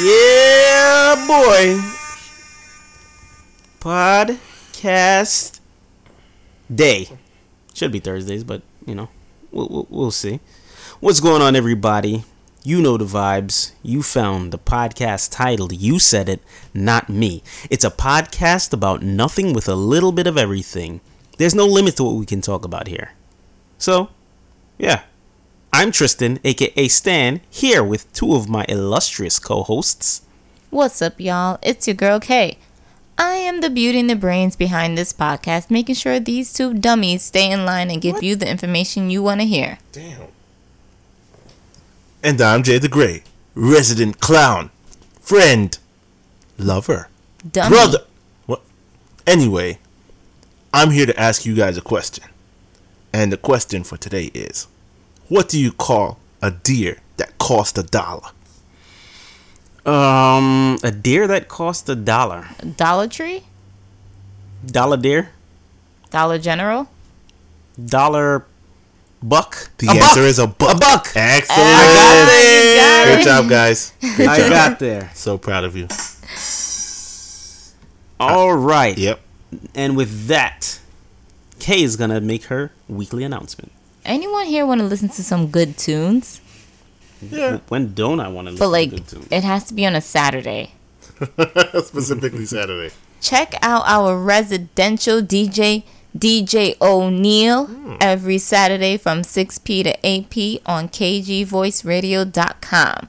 Yeah, boy. Podcast day. Should be Thursdays, but you know, we'll, we'll, we'll see. What's going on, everybody? You know the vibes. You found the podcast titled You Said It, Not Me. It's a podcast about nothing with a little bit of everything. There's no limit to what we can talk about here. So, yeah. I'm Tristan, aka Stan, here with two of my illustrious co hosts. What's up, y'all? It's your girl Kay. I am the beauty and the brains behind this podcast, making sure these two dummies stay in line and give you the information you want to hear. Damn. And I'm Jay the Gray, resident clown, friend, lover, Dummy. brother. What? Anyway, I'm here to ask you guys a question. And the question for today is What do you call a deer that cost a dollar? Um, a deer that cost a dollar. Dollar Tree? Dollar deer? Dollar General? Dollar buck? The A answer buck! is a buck. A buck! Excellent. I got there! Good job, guys. Great I got there. So proud of you. All right. Yep. And with that, Kay is gonna make her weekly announcement. Anyone here want to listen to some good tunes? Yeah. When don't I want to listen But like, to good tunes? it has to be on a Saturday. Specifically Saturday. Check out our residential DJ, DJ O'Neill, hmm. every Saturday from 6p to 8p on kgvoiceradio.com.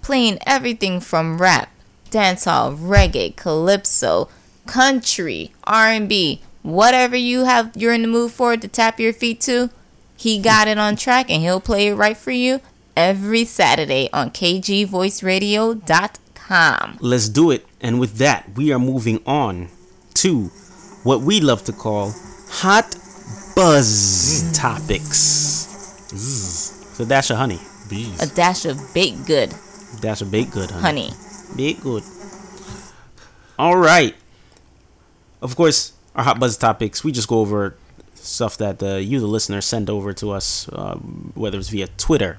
Playing everything from rap, dancehall, reggae, calypso, country, R&B, whatever you have you're in the mood for to tap your feet to, he got it on track and he'll play it right for you every Saturday on kgvoiceradio.com. Let's do it. And with that, we are moving on to what we love to call hot buzz mm. topics. Mm. So dash of honey, Bees. A dash of baked good dash of baked good honey. honey. Baked good. All right. Of course, our hot buzz topics. We just go over stuff that uh, you, the listener, send over to us, um, whether it's via Twitter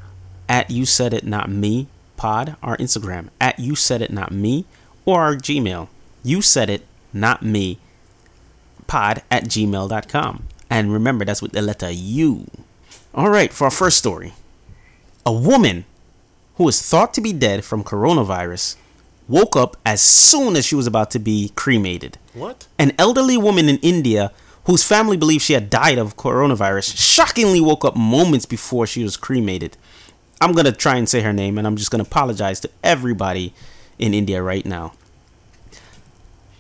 at you said it not me pod, our Instagram at you said it not me, or our Gmail you said it not me pod at gmail.com. And remember, that's with the letter U. All right, for our first story, a woman who is thought to be dead from coronavirus woke up as soon as she was about to be cremated. What? An elderly woman in India whose family believed she had died of coronavirus shockingly woke up moments before she was cremated. I'm going to try and say her name and I'm just going to apologize to everybody in India right now.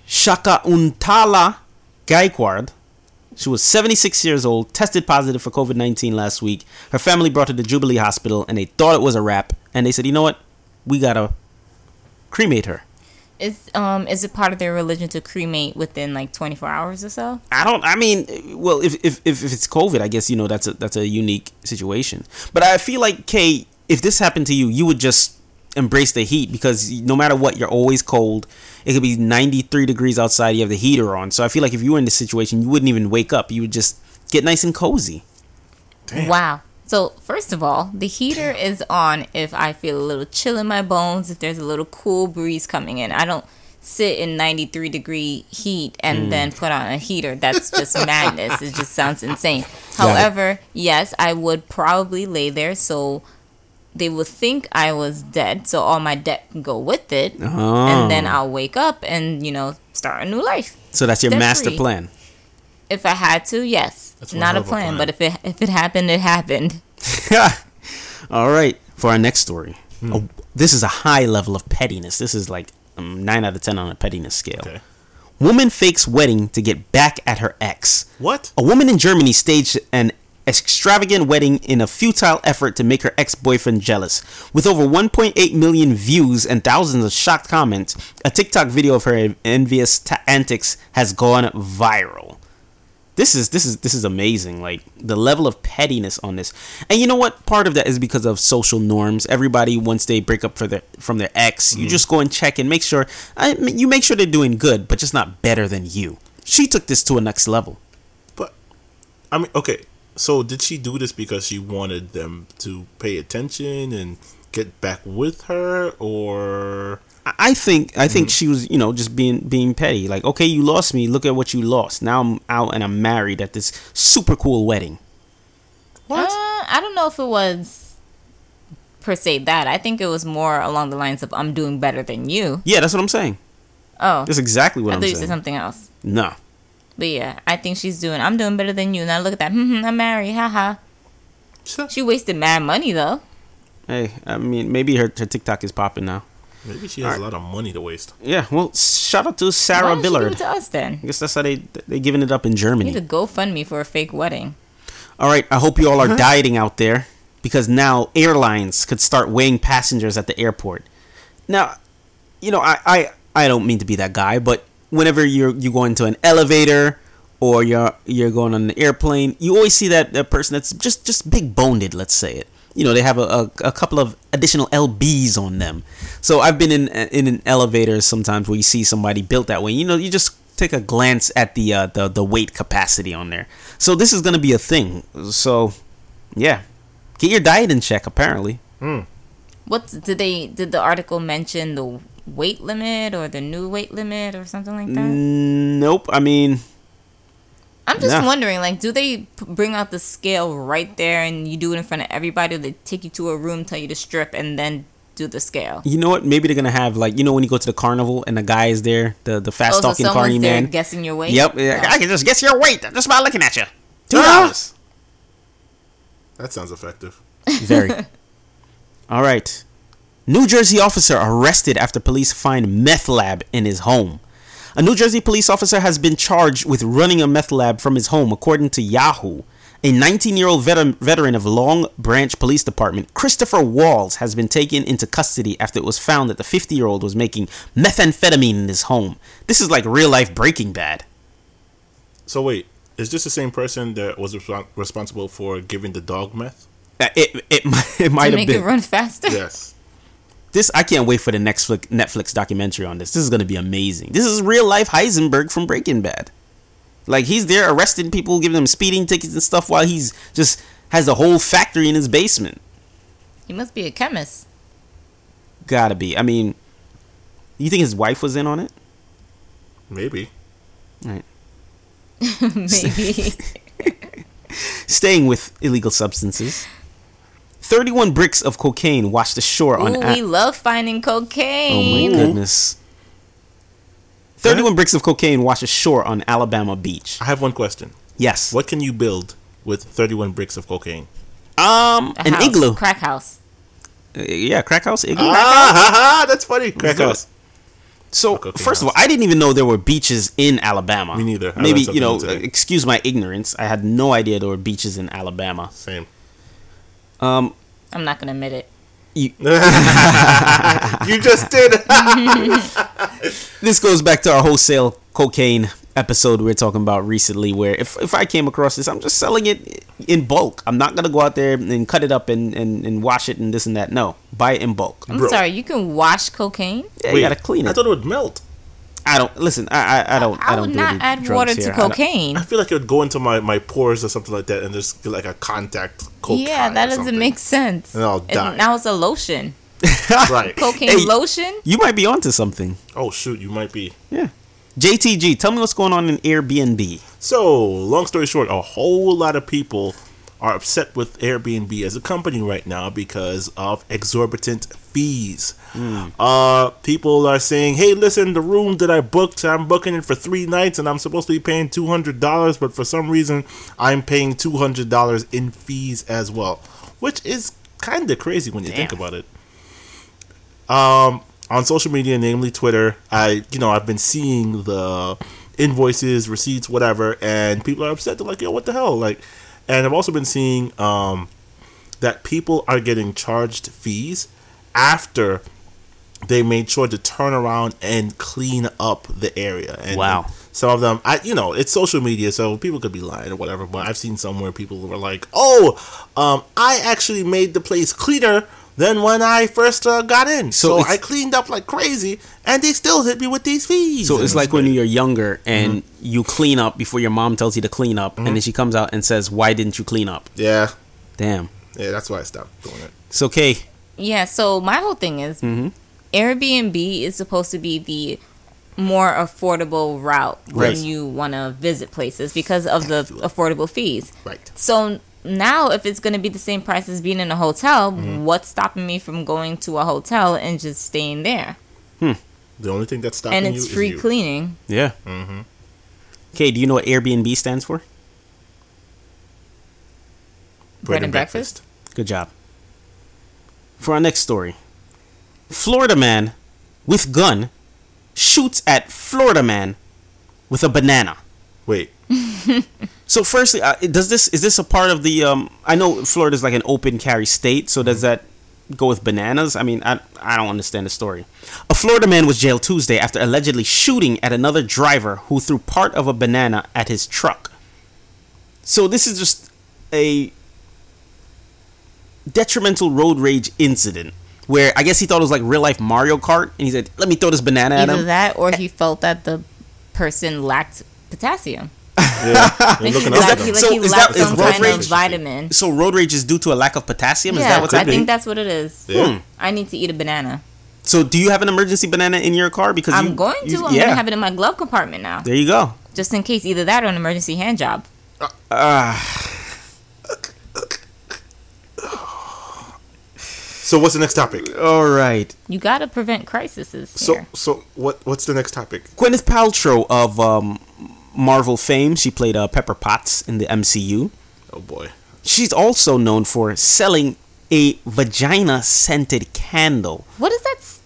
Shaka Untala Gaikwad. She was 76 years old, tested positive for COVID 19 last week. Her family brought her to Jubilee Hospital and they thought it was a wrap. And they said, you know what? We gotta cremate her. Is um is it part of their religion to cremate within like 24 hours or so? I don't. I mean, well, if if if, if it's COVID, I guess you know that's a that's a unique situation. But I feel like Kay, if this happened to you, you would just embrace the heat because no matter what, you're always cold. It could be 93 degrees outside. You have the heater on, so I feel like if you were in this situation, you wouldn't even wake up. You would just get nice and cozy. Damn. Wow. So first of all, the heater is on if I feel a little chill in my bones, if there's a little cool breeze coming in. I don't sit in 93 degree heat and mm. then put on a heater. That's just madness. It just sounds insane. However, yes, I would probably lay there so they would think I was dead, so all my debt can go with it, Oh. and then oh. I'll wake up and you know start a new life. So that's your Debt master free. plan. If I had to, yes, That's not a of a plan, plan. but if it if it happened, it happened. All right, for our next story. Oh, this is a high level of pettiness. This is like um, 9 out of 10 on a pettiness scale. Okay. Woman fakes wedding to get back at her ex. What? A woman in Germany staged an extravagant wedding in a futile effort to make her ex boyfriend jealous. With over 1.8 million views and thousands of shocked comments, a TikTok video of her envious ta- antics has gone viral. This is this is this is amazing. Like the level of pettiness on this, and you know what? Part of that is because of social norms. Everybody once they break up for their from their ex, you mm-hmm. just go and check and make sure. I you make sure they're doing good, but just not better than you. She took this to a next level. But I mean, okay. So did she do this because she wanted them to pay attention and get back with her, or I think I think she was you know just being being petty. Like okay, you lost me. Look at what you lost. Now I'm out and I'm married at this super cool wedding. What? Uh, I don't know if it was per se that. I think it was more along the lines of I'm doing better than you. Yeah, that's what I'm saying. Oh, that's exactly what I I'm thought saying. you said something else. No. But yeah, I think she's doing. I'm doing better than you. Now look at that. Hmm, I'm married. Haha. She wasted mad money though. Hey, I mean, maybe her, her TikTok is popping now. Maybe she has right. a lot of money to waste. Yeah, well, shout out to Sarah Why Villard. She give it to us then. I guess that's how they they giving it up in Germany. You need to GoFundMe for a fake wedding. All right, I hope you all are dieting out there because now airlines could start weighing passengers at the airport. Now, you know, I I, I don't mean to be that guy, but whenever you're you go into an elevator or you're you're going on an airplane, you always see that, that person that's just just big boned. Let's say it. You know, they have a, a, a couple of additional lbs on them. So I've been in in an elevator sometimes where you see somebody built that way. You know, you just take a glance at the uh, the the weight capacity on there. So this is gonna be a thing. So yeah, get your diet in check. Apparently. Mm. What did they did the article mention the weight limit or the new weight limit or something like that? Nope. I mean, I'm just wondering, like, do they p- bring out the scale right there and you do it in front of everybody? Or they take you to a room, tell you to strip, and then do the scale? You know what? Maybe they're gonna have like you know when you go to the carnival and the guy is there, the the fast oh, talking so carny there man. guessing your weight. Yep. Yeah, Oh. I can just guess your weight just by looking at you. Two Ah! dollars. That sounds effective. Very. All right. New Jersey officer arrested after police find meth lab in his home. A New Jersey police officer has been charged with running a meth lab from his home, according to Yahoo. A 19 year old veteran, veteran of Long Branch Police Department, Christopher Walls, has been taken into custody after it was found that the 50 year old was making methamphetamine in his home. This is like real life Breaking Bad. So wait, is this the same person that was respon responsible for giving the dog meth? Uh, It, it, it might to have make been. it run faster. Yes. this I can't wait for the next Netflix documentary on this. This is gonna be amazing. This is real life Heisenberg from Breaking Bad. Like he's there arresting people, giving them speeding tickets and stuff, while he's just has a whole factory in his basement. He must be a chemist. Gotta be. I mean, you think his wife was in on it? Maybe. Right. Maybe. Staying with illegal substances. 31 bricks of cocaine washed ashore on. Ooh, A- we love finding cocaine. oh my goodness. 31 bricks of cocaine washed ashore on Alabama beach. I have one question. Yes. What can you build with 31 bricks of cocaine? Um, A an house, igloo. Crack house. Uh, yeah, crack house, igloo. Ah, ha, ha, that's funny. Crack good. house. So cocaine first of all. I didn't even know there were beaches in Alabama. Me neither. I Maybe learned you know, something today. excuse my ignorance. I had no idea there were beaches in Alabama. Same. Um, I'm not gonna admit it. You, You just did. this goes back to our wholesale cocaine episode we were talking about recently. Where if if I came across this, I'm just selling it in bulk. I'm not gonna go out there and cut it up and and, and wash it and this and that. No, buy it in bulk. I'm Bro. sorry. You can wash cocaine. Yeah, you gotta clean it. I thought it would melt. I don't listen. I I, I don't. I, I, don't would do not any add drugs water here. to I cocaine. I feel like it would go into my, my pores or something like that, and just get like a contact coke. yeah, that or doesn't something. make sense. And I'll And die. now it's a lotion. right. Cocaine Hey. lotion. You might be onto something. Oh shoot, you might be. Yeah. JTG, tell me what's going on in Airbnb. So, long story short, a whole lot of people are upset with Airbnb as a company right now because of exorbitant fees. Uh, people are saying, "Hey, listen, the room that I booked, I'm booking it for three nights, and I'm supposed to be paying two hundred dollars, but for some reason, I'm paying two hundred dollars in fees as well," which is kind of crazy when you think about it. Um, on social media, namely Twitter, I you know I've been seeing the invoices, receipts, whatever, and people are upset. They're like, "Yo, what the hell?" Like, and I've also been seeing um that people are getting charged fees after they made sure to turn around and clean up the area. And Wow. some of them, I you know, it's social media, so people could be lying or whatever. But I've seen somewhere people were like, "Oh, um, I actually made the place cleaner." Than when I first uh, got in, So so, I cleaned up like crazy, and they still hit me with these fees. So it's like when you're younger and you clean up before your mom tells you to clean up, and then she comes out and says, "Why didn't you clean up?" yeah, Damn. yeah, that's why I stopped doing it. It's okay. Yeah. So my whole thing is, Mm-hmm. Airbnb is supposed to be the more affordable route Right. when you want to visit places because of the affordable fees. Right. So now, if it's going to be the same price as being in a hotel, Mm-hmm. what's stopping me from going to a hotel and just staying there? The only thing that's stopping And you it's is free you. cleaning. Yeah. Mm-hmm. Okay, do you know what Airbnb stands for? Bread and breakfast? Good job. For our next story, Florida man with gun shoots at Florida man with a banana. Wait. So, firstly, uh, does this is this a part of the? Um, I know Florida is like an open carry state, so does that go with bananas? I mean, I I don't understand the story. A Florida man was jailed Tuesday after allegedly shooting at another driver who threw part of a banana at his truck. So this is just a detrimental road rage incident where I guess he thought it was like real life Mario Kart, and he said, "Let me throw this banana at Either him." that or he felt that the person lacked potassium. Yeah. You're Like looking he, after lacked, them. he, like So he is lacked that- is some road kind of rage- vitamin. So road rage is due to a lack of potassium. is yeah, that what's I think that's what it is. Yeah. Hmm. I need to eat a banana. So do you have an emergency banana in your car? Because I'm you- going to. you- I'm yeah. going to have it in my glove compartment now, There you go. just in case. Either that or an emergency hand job. So what's the next topic? All right. You got to prevent crises So so what what's the next topic? Gwyneth Paltrow of um, Marvel fame. She played uh, Pepper Potts in the MCU. Oh boy. She's also known for selling a vagina scented candle. what is that? s-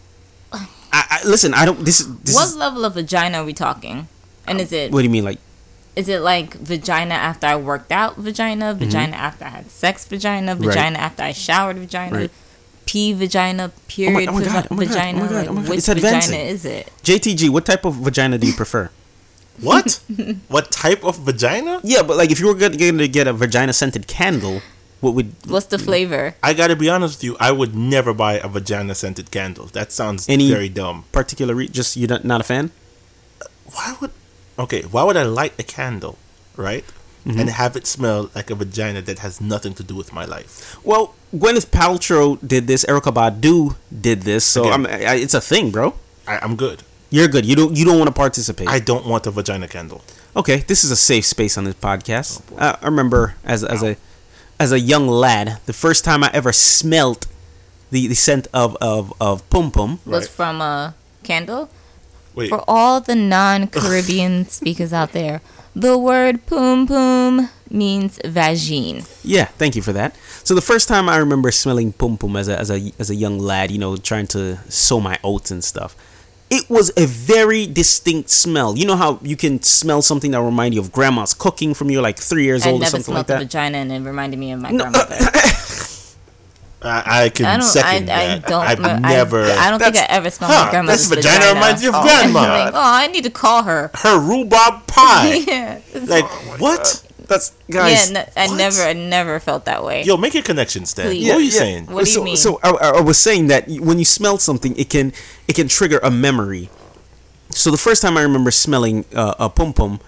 I, I listen. I don't. This is. This what is level of vagina are we talking? And is it what do you mean? Like is it like vagina after I worked out vagina, vagina after I had sex vagina, Mm-hmm. Right. vagina after I showered vagina, Right. pea vagina, period oh my God, vagi- oh my God, vagina? oh my God, like, oh my God, which it's vagina is it? JTG? What type of vagina do you prefer? What? what type of vagina? yeah, but like if you were going to get a vagina scented candle, what would What's the flavor? I gotta be honest with you. I would never buy a vagina scented candle. That sounds Any- very dumb. particular? Re- just you're not, not a fan? Why would? Okay, why would I light a candle, right, Mm-hmm. and have it smell like a vagina that has nothing to do with my life? Well, Gwyneth Paltrow did this. Erykah Badu did this. So Again. I'm, I, it's a thing, bro. I, I'm good. You're good. You don't. You don't want to participate. I don't want a vagina candle. okay, this is a safe space on this podcast. uh, I remember as as a as a young lad, the first time I ever smelt the, the scent of of of pum pum. Was Right. from a candle? Wait, For all the non-Caribbean speakers out there, the word "pum pum" means vagine. Yeah, thank you for that. So the first time I remember smelling pum pum as a as a as a young lad, you know, trying to sow my oats and stuff. It was a very distinct smell. You know how you can smell something that remind you of grandma's cooking from you like three years I old or never something like smelled a that. vagina, and it reminded me of my No, grandmother. I, I can I don't. Second I that. don't. I've I, never. I don't think I ever smelled huh, my grandmother's this vagina reminds you of oh, grandma. Like, oh, I need to call her. her rhubarb pie. yeah. like oh what? That's guys. yeah. No, I what? never. I never felt that way. Yo, make your connection, Stan. Please. What are you Yeah, yeah. saying? What do you so, mean? So I, I was saying that when you smell something, it can it can trigger a memory. So the first time I remember smelling uh, a pum pum,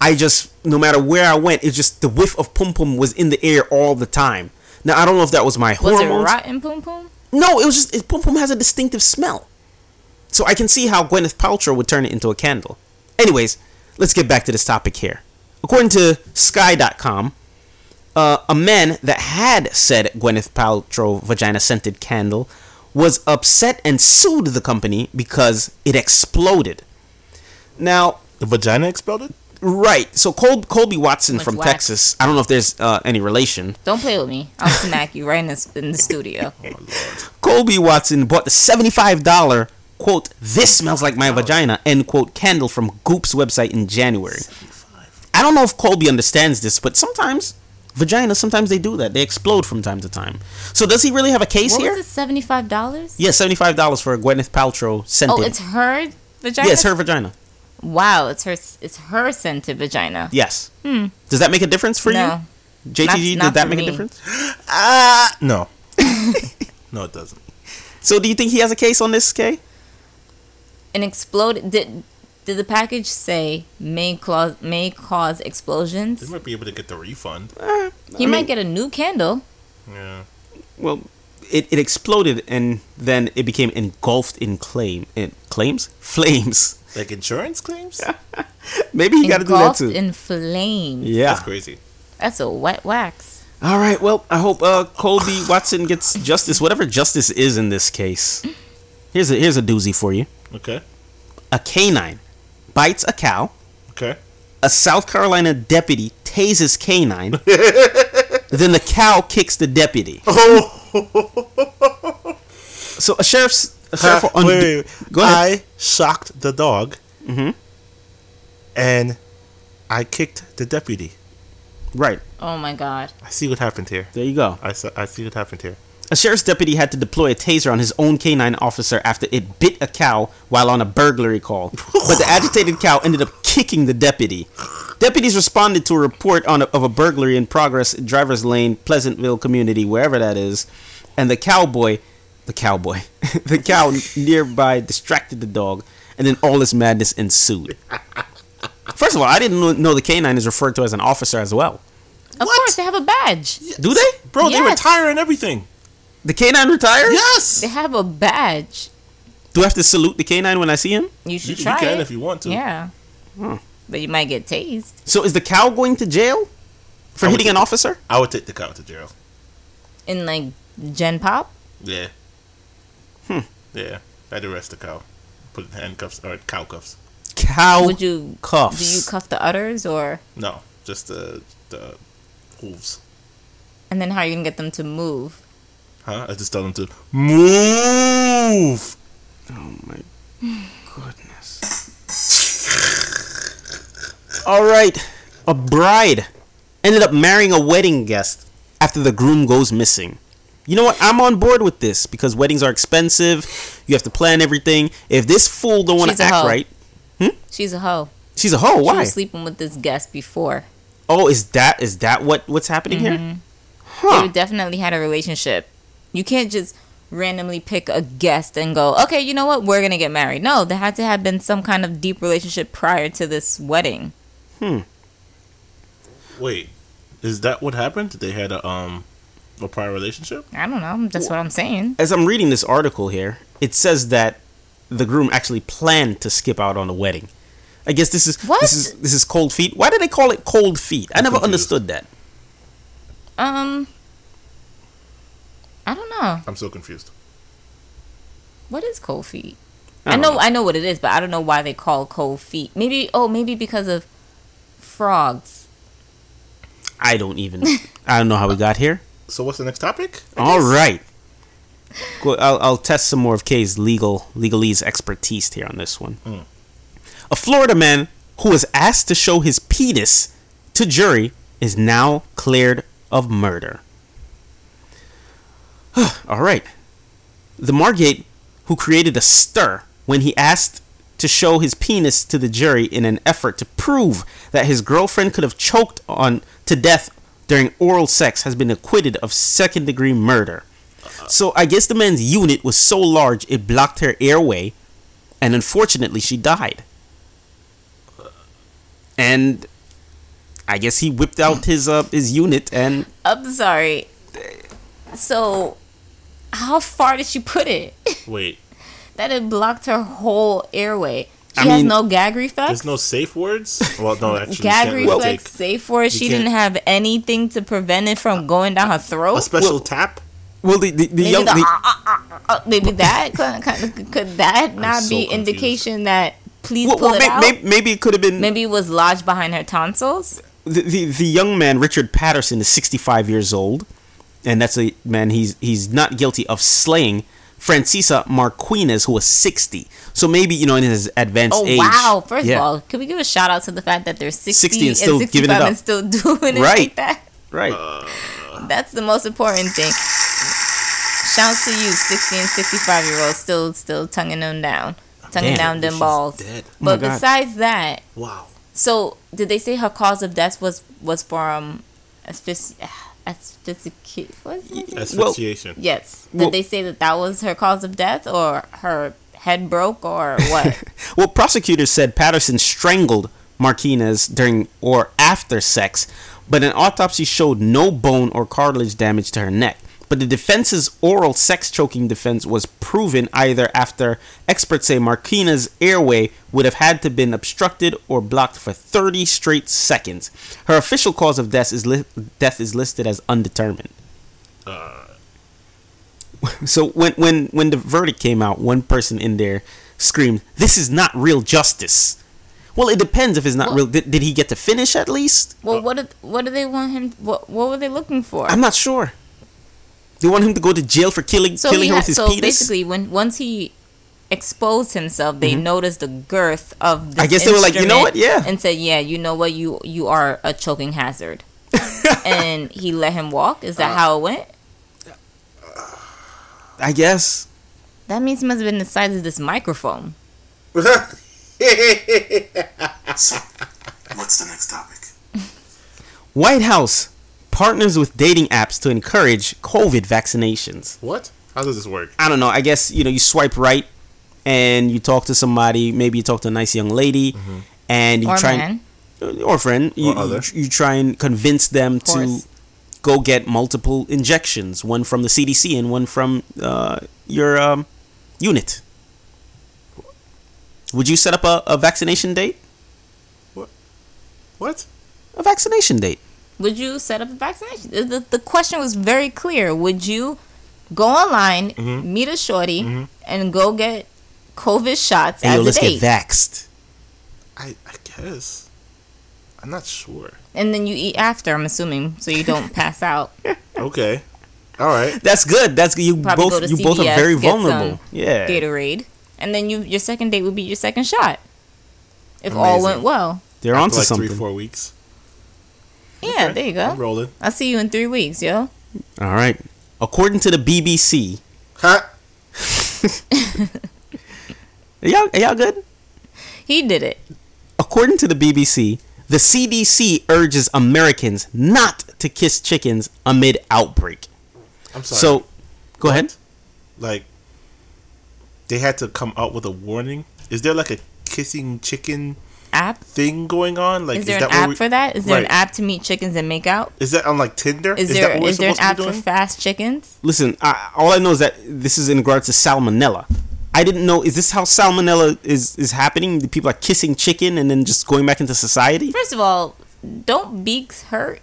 I just no matter where I went, it just the whiff of pum pum was in the air all the time. Now I don't know if that was my was it hormones. rotten pum pum? No, it was just it, pum pum has a distinctive smell. So I can see how Gwyneth Paltrow would turn it into a candle. Anyways, let's get back to this topic here. According to Sky.com, uh, a man that had said Gwyneth Paltrow vagina scented candle was upset and sued the company because it exploded. Now, The vagina exploded? right, so Col- Colby Watson Much from wax. Texas, I don't know if there's uh, any relation, Don't play with me. I'll smack you right in the, in the studio. Colby Watson bought the $75 quote, this smells like my vagina, end quote, candle from Goop's website in January. I don't know if Colby understands this, but sometimes vaginas, sometimes they do that. They explode from time to time. So does he really have a case What here? was it? Seventy five dollars? Yeah, $75 for a Gwyneth Paltrow scented. Oh, it's her vagina. yeah, it's her vagina. Wow, it's her. It's her scented vagina. Yes. Hmm. Does that make a difference for. No. you? JTG, Not- did that for make a difference? Ah, no. no, it doesn't. So do you think he has a case on this, Kay? An explode. Did did the package say may cause may cause explosions? They might be able to get the refund. He I might mean- get a new candle. Yeah. Well, it, it exploded and then it became engulfed in claim in claims flames. Like insurance claims? Maybe you got to do that Engulfed too. in flames. yeah. That's crazy. That's a wet wax. All right. Well, I hope uh, Colby Watson gets justice, whatever justice is in this case. Here's a here's a doozy for you. Okay. A canine bites a cow. Okay. A South Carolina deputy tases canine. then the cow kicks the deputy. Oh. so a sheriff's a sheriff Uh, will wait, wait, wait. Go ahead. I shocked the dog. Mhm. And I kicked the deputy. right Oh my god. I see what happened here. there you go. I, saw, I see what happened here. A sheriff's deputy had to deploy a taser on his own canine officer after it bit a cow while on a burglary call. But the agitated cow ended up kicking the deputy. Deputies responded to a report on a, of a burglary in progress in Drivers Lane, Pleasantville community, wherever that is, and the cowboy, the cowboy, the cow nearby distracted the dog, and then all this madness ensued. First of all, I didn't know- the canine is referred to as an officer as well. Of course, they have a badge. Do they? Bro, they Yes. retire and everything. The canine retired? Yes. They have a badge. Do I have to salute the canine when I see him? You You, should you try can it. if you want to. Yeah. But you might get tased. So is the cow going to jail for I would hitting an think- officer? I would take the cow to jail. In like Gen Pop? Yeah. Hmm. Yeah. I'd arrest the cow. Put it in handcuffs or cow cuffs. Cow Would you cuffs. do you cuff the udders or No, just the the hooves. and then how are you gonna get them to move? Huh? I just tell them to move. oh my goodness. All right. A bride ended up marrying a wedding guest after the groom goes missing. You know what? I'm on board with this because weddings are expensive. You have to plan everything. If this fool don't want to a act hoe. right, hmm? She's a hoe. she's a hoe. She Why? was sleeping with this guest before. Oh, is that is that what what's happening here? Mm-hmm. Huh. They definitely had a relationship. You can't just randomly pick a guest and go, okay, you know what, we're gonna get married. No, there had to have been some kind of deep relationship prior to this wedding. Hmm. Wait, is that what happened? They had a um a prior relationship? I don't know. That's what I'm saying. As I'm reading this article here, it says that the groom actually planned to skip out on the wedding. I guess this is What? this is this is cold feet. Why do they call it cold feet? I I'm never confused. understood that. Um, I don't know. I'm so confused. What is cold feet? I I, know, know. I know what it is, but I don't know why they call cold feet. Maybe oh, maybe because of frogs. I don't even. I don't know how we got here. So what's the next topic? I All guess? right. Go, I'll, I'll test some more of Kay's legal legalese expertise here on this one. Hmm. A Florida man who was asked to show his penis to jury is now cleared of murder. All right. The Margate who created a stir when he asked to show his penis to the jury in an effort to prove that his girlfriend could have choked on to death during oral sex has been acquitted of second degree murder. So I guess the man's unit was so large it blocked her airway and unfortunately she died. And I guess he whipped out his uh his unit and I'm sorry. So, how far did she put it? Wait, that it blocked her whole airway. She I has mean, no gag reflex. there's no safe words. Well, no, actually, gag reflex, take safe words. She didn't have anything to prevent it from going down her throat. a special Well- tap. well the the, the Maybe, young the, the, uh, uh, uh, uh, maybe that could, could, could that not so be confused. indication that please well, pull well, it may, out? may, maybe it could have been Maybe it was lodged behind her tonsils. the, the the young man Richard Patterson is 65 years old, and that's a man. He's he's not guilty of slaying Francisca Marquinez, who was 60. So maybe you know in his advanced age. Oh age. wow! First Yeah. of all, can we give a shout out to the fact that they're 60, 60 and and, still 65 giving it up. and still doing it Right. like that? right? Uh. That's the most important thing. Shouts to you, 60 and 65 year olds, still still tonguing them down, tonguing Damn, down them balls. dead. Oh But God. besides that, Wow. so did they say her cause of death was was from asphyxi- asphyxi- what is it? Asphyxiation. Yes. Did Well- they say that that was her cause of death, or her head broke, or what? Well, prosecutors said Patterson strangled Marquinez during or after sex, but an autopsy showed no bone or cartilage damage to her neck. But the defense's oral sex choking defense was proven either after experts say Marquina's airway would have had to been obstructed or blocked for 30 straight seconds. Her official cause of death is li- death is listed as undetermined. Uh. so when when when the verdict came out, one person in there screamed, "This is not real justice." Well, it depends if it's not Well- real. Did, did he get to finish at least? Well, what did, what do they want him? What what were they looking for? I'm not sure. They want him to go to jail for killing so killing he her with his so penis. basically, when once he exposed himself, they noticed the girth of. This Mm-hmm. I guess they were like, "You know what? Yeah. and said, "Yeah, you know what? You you are a choking hazard." and he let him walk. Is Uh, that how it went? I guess. That means he must have been the size of this microphone. What's the next topic? White House partners with dating apps to encourage COVID vaccinations. What? How does this work? I don't know. I guess you know you swipe right, and you talk to somebody. Maybe you talk to a nice young lady, and you Or try man. and, or friend. You, Or other. you, you try and convince them to go get multiple injections, one from the CDC and one from uh, your um, unit. Would you set up a, a vaccination date? What? What? A vaccination date. Would you set up a vaccination? The, the, the question was very clear. Would you go online, Mm-hmm. meet a shorty, and go get COVID shots Hey, as yo, a let's date? get vaxxed. I I guess. I'm not sure. and then you eat after, I'm assuming, so you don't pass out. Okay. All right. That's good. That's you Probably both. go to You both are very get vulnerable. some Yeah. Gatorade. And then you your second date would be your second shot. If all went well. They're on For onto like something. three, four weeks. Yeah, Okay. there you go. I'm go. rolling. I'll see you in three weeks, yo. All right. According to the BBC, Huh? are y'all, are y'all good? He did it. According to the BBC, the CDC urges Americans not to kiss chickens amid outbreak. I'm sorry. So, go ahead. like, they had to come out with a warning. Is there like a kissing chicken App? thing going on? Like, Is there an that app we- for that? Is there an app to meet chickens and make out? Is that on like Tinder? Is, that there we're there an app for fast chickens? Listen, I, all I know is that this is in regards to salmonella. I didn't know. Is this how salmonella is is happening? The people are kissing chicken and then just going back into society. First of all, don't beaks hurt?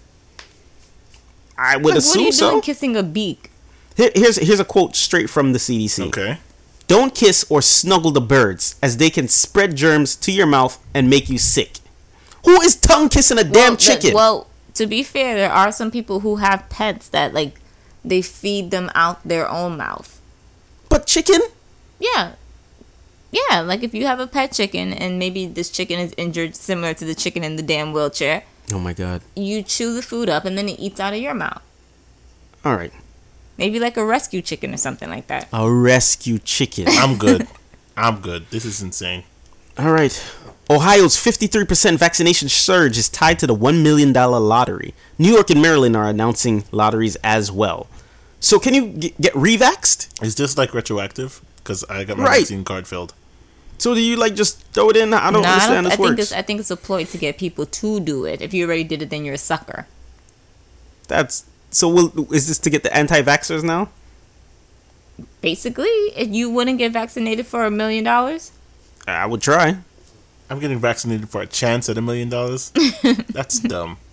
I would Like, what are assume you so. doing kissing a beak? Here- here's here's a quote straight from the CDC. Okay. Don't kiss or snuggle the birds, as they can spread germs to your mouth and make you sick. Who is tongue kissing a damn well, th- chicken? well, to be fair, there are some people who have pets that like they feed them out their own mouth. but chicken? Yeah. Yeah, like if you have a pet chicken and maybe this chicken is injured similar to the chicken in the damn wheelchair, Oh my god. you chew the food up and then it eats out of your mouth. All right. Maybe like a rescue chicken or something like that. A rescue chicken. I'm good. I'm good. This is insane. All right. Ohio's 53% vaccination surge is tied to the $1 million lottery. New York and Maryland are announcing lotteries as well. So can you g- get revaxed? Is this like retroactive? Because I got my Right. vaccine card filled. So do you like just throw it in? I don't Nah, understand I, this think works. it's I think it's a ploy to get people to do it. If you already did it, then you're a sucker. That's so. Will is this to get the anti-vaxxers now? Basically, if you wouldn't get vaccinated for a million dollars, I would try. I'm getting vaccinated for a chance at a million dollars. That's dumb.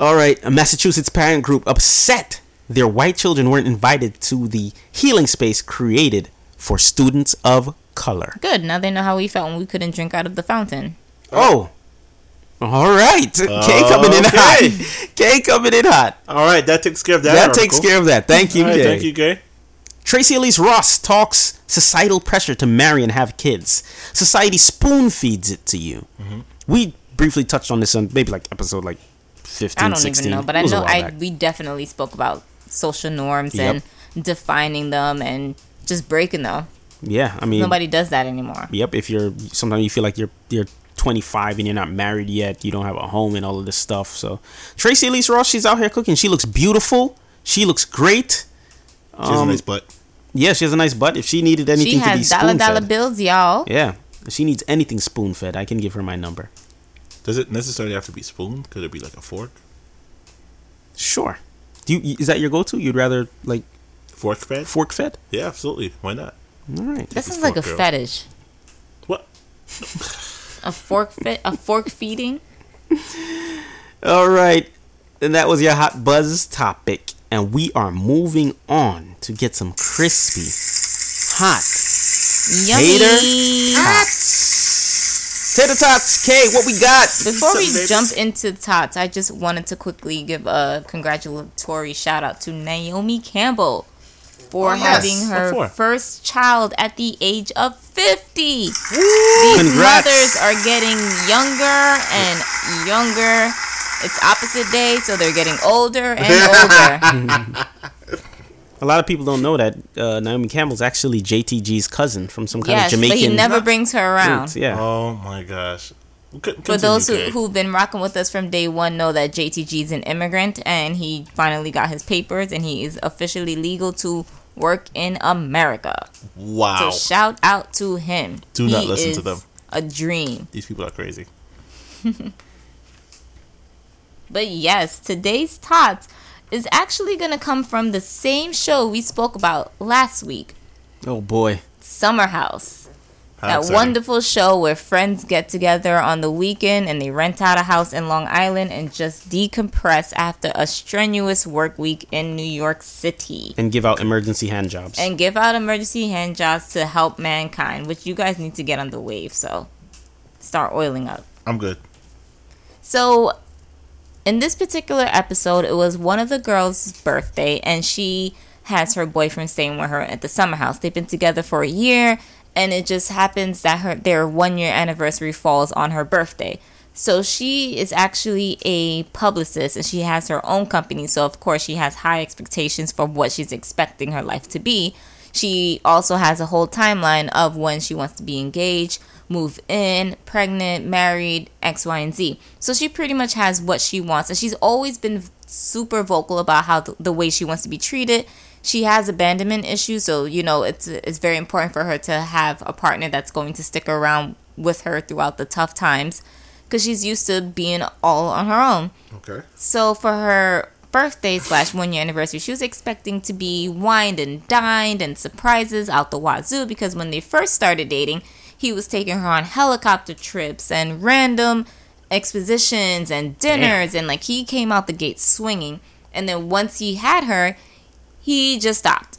All right, a Massachusetts parent group upset their white children weren't invited to the healing space created for students of color. good. Now they know how we felt when we couldn't drink out of the fountain. Oh. All right. K coming in Okay. hot. K coming in hot. All right, that takes care of that. That takes care of that. Thank you, All right, Kay. thank you, Gay. Tracee Ellis Ross talks societal pressure to marry and have kids. Society spoon feeds it to you. Mm-hmm. We briefly touched on this on maybe like episode like 15, I don't 16. even know, but I know I back. we definitely spoke about social norms Yep. and defining them and just breaking them. Yeah, I mean, Nobody does that anymore. Yep. If you're sometimes you feel like you're you're 25 and you're not married yet, you don't have a home and all of this stuff. So Tracee Ellis Ross, she's out here cooking. She looks beautiful. She looks great. She has a Um, nice butt. Yeah, she has a nice butt. If she needed anything She to be has dollar spoon dollar bills, y'all. yeah, if she needs anything spoon fed, I can give her my number. Does it necessarily have to be spoon? Could it be like a fork? Sure. Do you, is that your go-to? You'd rather like Fork fed? fork fed? Yeah, absolutely. Why not? All right. This his is like a girl. fetish. What? A fork fit. A fork feeding. All right. And that was your hot buzz topic, and we are moving on to get some crispy, hot Yummy. Tater tots. Tater tots. K, what we got? Before we Something, jump into tots, I just wanted to quickly give a congratulatory shout out to Naomi Campbell for Oh, having What her for? first child at the age of 50. These Congrats. mothers are getting younger and younger. It's opposite day, so they're getting older and older. A lot of people don't know that uh, Naomi Campbell's actually JTG's cousin from some kind yes, of Jamaican. but he never brings her around. roots. Yeah. Oh my gosh. C- For those who, who've been rocking with us from day one, know that JTG is an immigrant and he finally got his papers and he is officially legal to work in America. Wow. So shout out to him. Do not He listen to them. A dream. These people are crazy. But yes, today's tots is actually going to come from the same show we spoke about last week, Oh boy. Summer House. How that exciting. wonderful show where friends get together on the weekend and they rent out a house in Long Island and just decompress after a strenuous work week in New York City. And give out emergency hand jobs. And give out emergency hand jobs to help mankind, which you guys need to get on the wave, so start oiling up. I'm good. So, in this particular episode, it was one of the girls' birthday, and she has her boyfriend staying with her at the summer house. They've been together for a year, and it just happens that her their one year anniversary falls on her birthday. So she is actually a publicist, and she has her own company. So of course, she has high expectations for what she's expecting her life to be. She also has a whole timeline of when she wants to be engaged, move in, pregnant, married, X, Y, and Z. So she pretty much has what she wants. And she's always been super vocal about how the, the way she wants to be treated. She has abandonment issues, so you know it's it's very important for her to have a partner that's going to stick around with her throughout the tough times because she's used to being all on her own. Okay. So for her birthday slash one year anniversary, she was expecting to be wined and dined and surprises out the wazoo because when they first started dating, he was taking her on helicopter trips and random expositions and dinners and like he came out the gate swinging. And then once he had her, he just stopped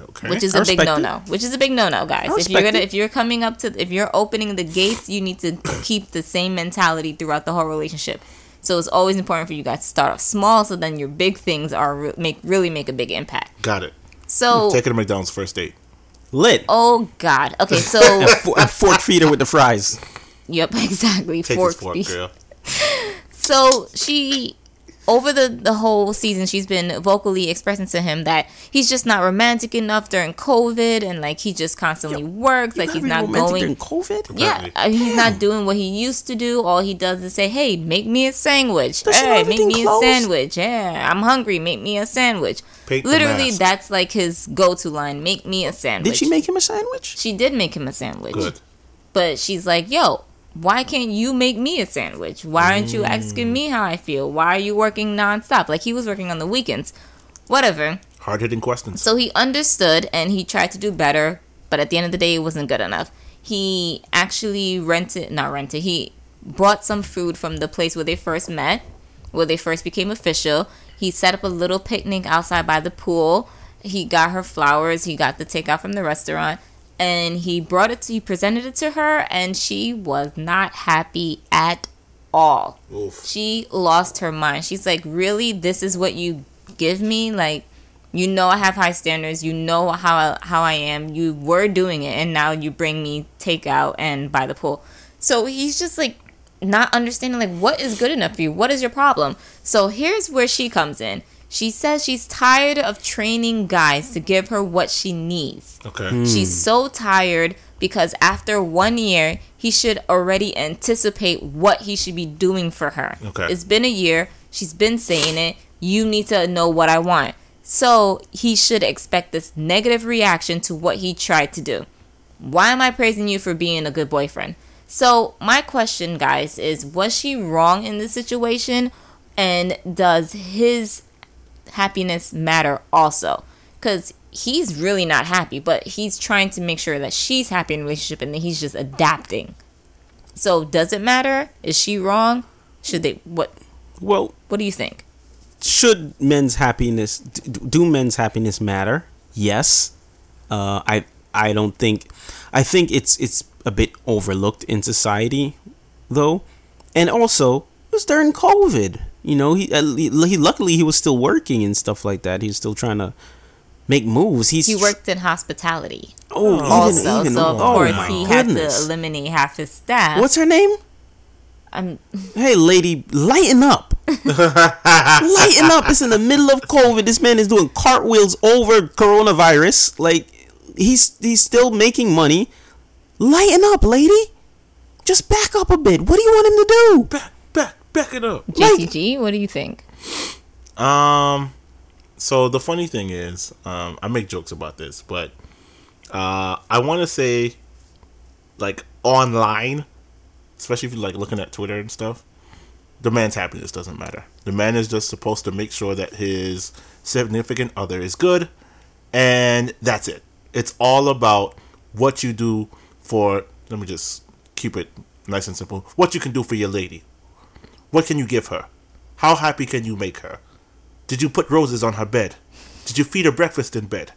Okay. which is I a big respect no it. no. Which is a big no no, guys. If you're gonna if you're coming up to if you're opening the gates, you need to keep the same mentality throughout the whole relationship. So it's always important for you guys to start off small, so then your big things are make really make a big impact. Got it. So Take it to McDonald's first date. Lit. oh god, okay, so Fo- a fork feeder with the fries. yep, exactly. Take Fork this fork, girl. So she, over the the whole season, she's been vocally expressing to him that he's just not romantic enough during COVID, and like he just constantly works, like he's not going. during COVID. Yeah, Apparently. uh, he's not doing what he used to do. All he does is say, "Hey, make me a sandwich. Does Hey, make me closed? a sandwich. Yeah, I'm hungry. Make me a sandwich." Paint Literally, that's like his go-to line. Make me a sandwich. Did she make him a sandwich? She did make him a sandwich. Good. But she's like, "Yo, why can't you make me a sandwich? Why aren't you asking me how I feel? Why are you working nonstop? Like he was working on the weekends, whatever." Hard hitting questions. So he understood and he tried to do better, but at the end of the day, it wasn't good enough. He actually rented, not rented, he brought some food from the place where they first met, where they first became official. He set up a little picnic outside by the pool. He got her flowers, he got the takeout from the restaurant, and he brought it to, he presented it to her, and she was not happy at all Oof. she lost her mind. She's like, "Really? This is what you give me? Like, you know I have high standards. You know how I, how I am. You were doing it, and now you bring me takeout and by the pool." So he's just like not understanding like what is good enough for you. What is your problem? So here's where she comes in. She says she's tired of training guys to give her what she needs. Okay. Hmm. She's so tired because after one year, he should already anticipate what he should be doing for her. Okay. It's been a year. She's been saying it. You need to know what I want. So he should expect this negative reaction to what he tried to do. Why am I praising you for being a good boyfriend? So, my question, guys, is was she wrong in this situation? And does his happiness matter also? Because he's really not happy, but he's trying to make sure that she's happy in relationship and that he's just adapting. So does it matter? Is she wrong? Should they what Well, what do you think? should men's happiness do men's happiness matter? Yes. Uh, I I don't think I think it's it's a bit overlooked in society though. And also, it was during COVID. You know, he, uh, he he luckily he was still working and stuff like that. He's still trying to make moves. He's He worked in hospitality oh, even, also, even, so of oh course my he had to eliminate half his staff. What's her name? I'm Hey, lady, lighten up. lighten up. It's in the middle of COVID. This man is doing cartwheels over coronavirus. Like, he's he's still making money. Lighten up, lady. Just back up a bit. What do you want him to do? Back, back, back it up. JTG. What do you think? Um, so the funny thing is, um, I make jokes about this, but uh, I want to say, like online, especially if you're like looking at Twitter and stuff, the man's happiness doesn't matter. The man is just supposed to make sure that his significant other is good, and that's it. It's all about what you do for. Let me just keep it nice and simple. What you can do for your lady. What can you give her? How happy can you make her? Did you put roses on her bed? Did you feed her breakfast in bed?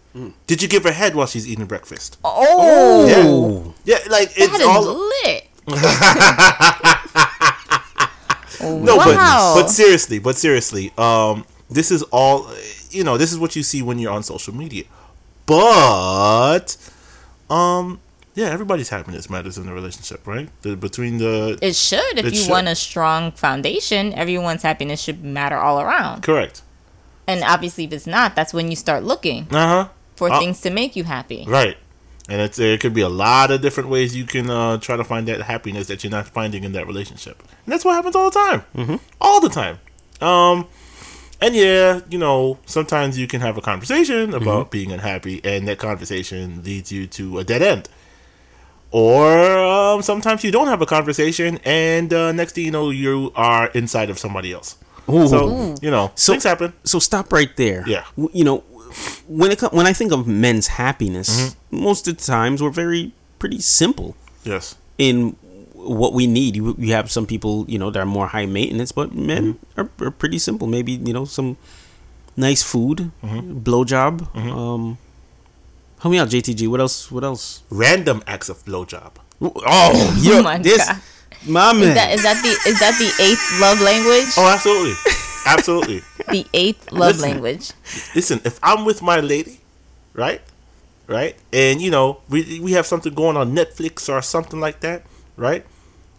Did you give her head while she's eating breakfast? Oh, Yeah, like it's that is all lit. no, wow. but but seriously, but seriously, um, this is all you know. This is what you see when you're on social media, but um, yeah, everybody's happiness matters in a relationship, right? The, between the It should. If It you should. want a strong foundation, everyone's happiness should matter all around. correct, And obviously, if it's not, that's when you start looking uh huh, for Uh, things to make you happy. right. And it's there could be a lot of different ways you can uh, try to find that happiness that you're not finding in that relationship, and that's what happens all the time, mm-hmm. all the time. Um, and yeah, you know, sometimes you can have a conversation about being unhappy, and that conversation leads you to a dead end. Or um, sometimes you don't have a conversation, and uh, next thing you know, you are inside of somebody else. Ooh. So you know, So- things happen. so stop right there. Yeah. You know, when it co- when I think of men's happiness, Mm-hmm. most of the times we're very pretty simple Yes. in what we need. You, you have some people, you know, that are more high maintenance, but men Mm-hmm. are, are pretty simple. Maybe you know some nice food, Mm-hmm. blowjob. Um, help me out, JTG. What else? What else? Random acts of blowjob. Oh, oh yo, my this, God. my man. Is that is that the is that the eighth love language? Oh, absolutely, absolutely. The eighth love Listen. language. Listen, if I'm with my lady, right, right, and you know we we have something going on Netflix or something like that, right,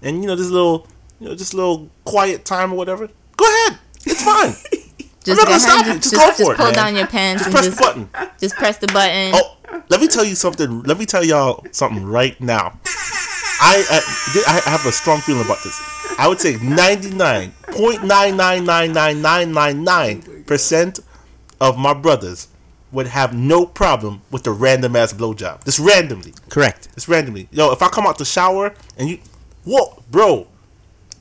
and you know this little, you know, just a little quiet time or whatever. Go ahead, it's fine. Just not go gonna ahead, stop just, you. Just just, go just for it, pull man. down your pants Just and press just the button. just press the button. Oh, let me tell you something. Let me tell y'all something right now. I I, I have a strong feeling about this. I would say ninety nine point nine nine nine nine nine nine nine percent of my brothers would have no problem with the random ass blowjob. Just randomly. Correct. Just randomly. Yo, if I come out the shower and you, whoa, bro,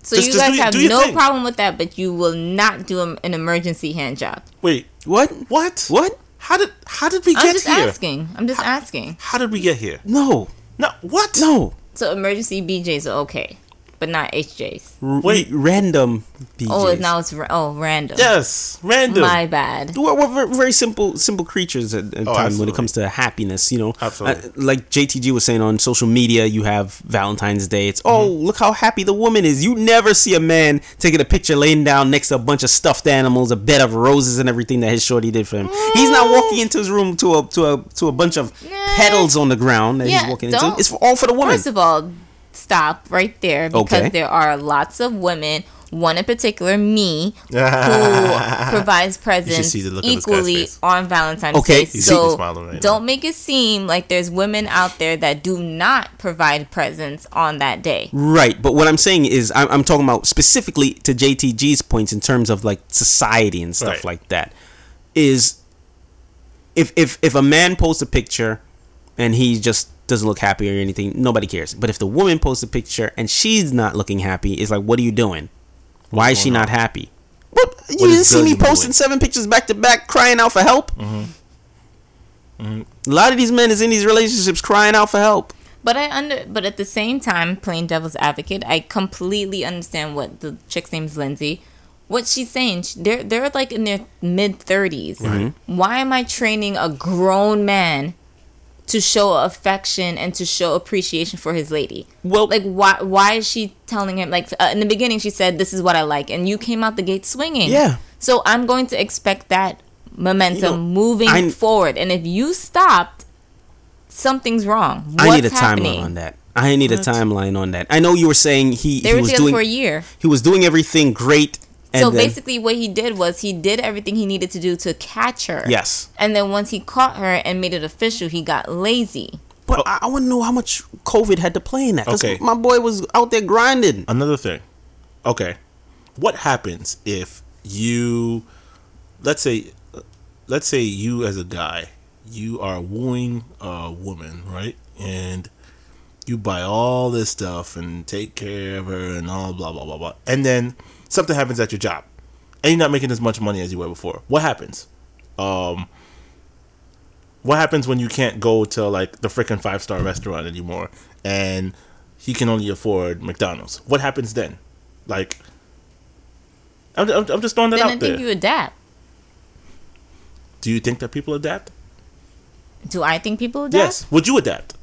So just- you just guys do have do no thing. problem with that, but you will not do an an emergency hand job. wait, What? what? What? How did how did we I'm get here? I'm just asking. I'm just asking. How did we get here? No. No, what? No. So emergency BJ's are okay, but not HJ's. R- Wait. random. BJs. Oh, it's now it's ra- oh random. Yes, random. My bad. we're, we're very, very simple simple creatures at, at Oh, time when it comes to happiness you know Absolutely. Uh, like jtg was saying on social media you have valentine's day it's oh Mm-hmm. look how happy the woman is you never see a man taking a picture laying down next to a bunch of stuffed animals a bed of roses and everything that his shorty did for him he's not walking into his room to a to a to a bunch of Nah. petals on the ground that Yeah, he's walking into don't- it's for, all for the woman First of all, stop right there because Okay. there are lots of women. One in particular, me, who provides presents see the look on this guy's equally on Valentine's Okay. Day. You see me So right don't make it seem like there's women out there that do not provide presents on that day. Right, but what I'm saying is, I'm, I'm talking about specifically to JTG's points in terms of like society and stuff Right. like that. Is if if if a man posts a picture and he just doesn't look happy or anything, nobody cares. But if the woman posts a picture and she's not looking happy, it's like, what are you doing? Why is she going not on? happy? What, you didn't see me posting doing? seven pictures back to back, crying out for help. Mm-hmm. Mm-hmm. A lot of these men is in these relationships crying out for help. But I under but at the same time, playing devil's advocate, I completely understand what the chick's name's Lindsay. What she's saying, sh- they're they're like in their mid 30s. Why am I training a grown man to show affection and to show appreciation for his lady? Well- like why why is she telling him like uh, in the beginning she said this is what I like and you came out the gate swinging. Yeah. So I'm going to expect that momentum You know, moving I- forward and if you stopped something's wrong. I need a happening? timeline on that. I need a timeline on that. I know you were saying he, They he was doing for a year. he was doing everything great. And So then, basically, what he did was he did everything he needed to do to catch her. yes. And then once he caught her and made it official, he got lazy. But oh. I, I want to know how much COVID had to play in that. 'cause Okay. my boy was out there grinding. Another thing. Okay. What happens if you let's say let's say you as a guy, you are wooing a woman, right? And you buy all this stuff and take care of her and all blah blah blah blah. And then something happens at your job. And you're not making as much money as you were before. What happens? Um what happens when you can't go to like the freaking five star restaurant anymore and he can only afford McDonald's? What happens then? Like, I'm, I'm, I'm just throwing that Then I out there. think you adapt. Do you think that people adapt? Do I think people adapt? Yes. Would you adapt?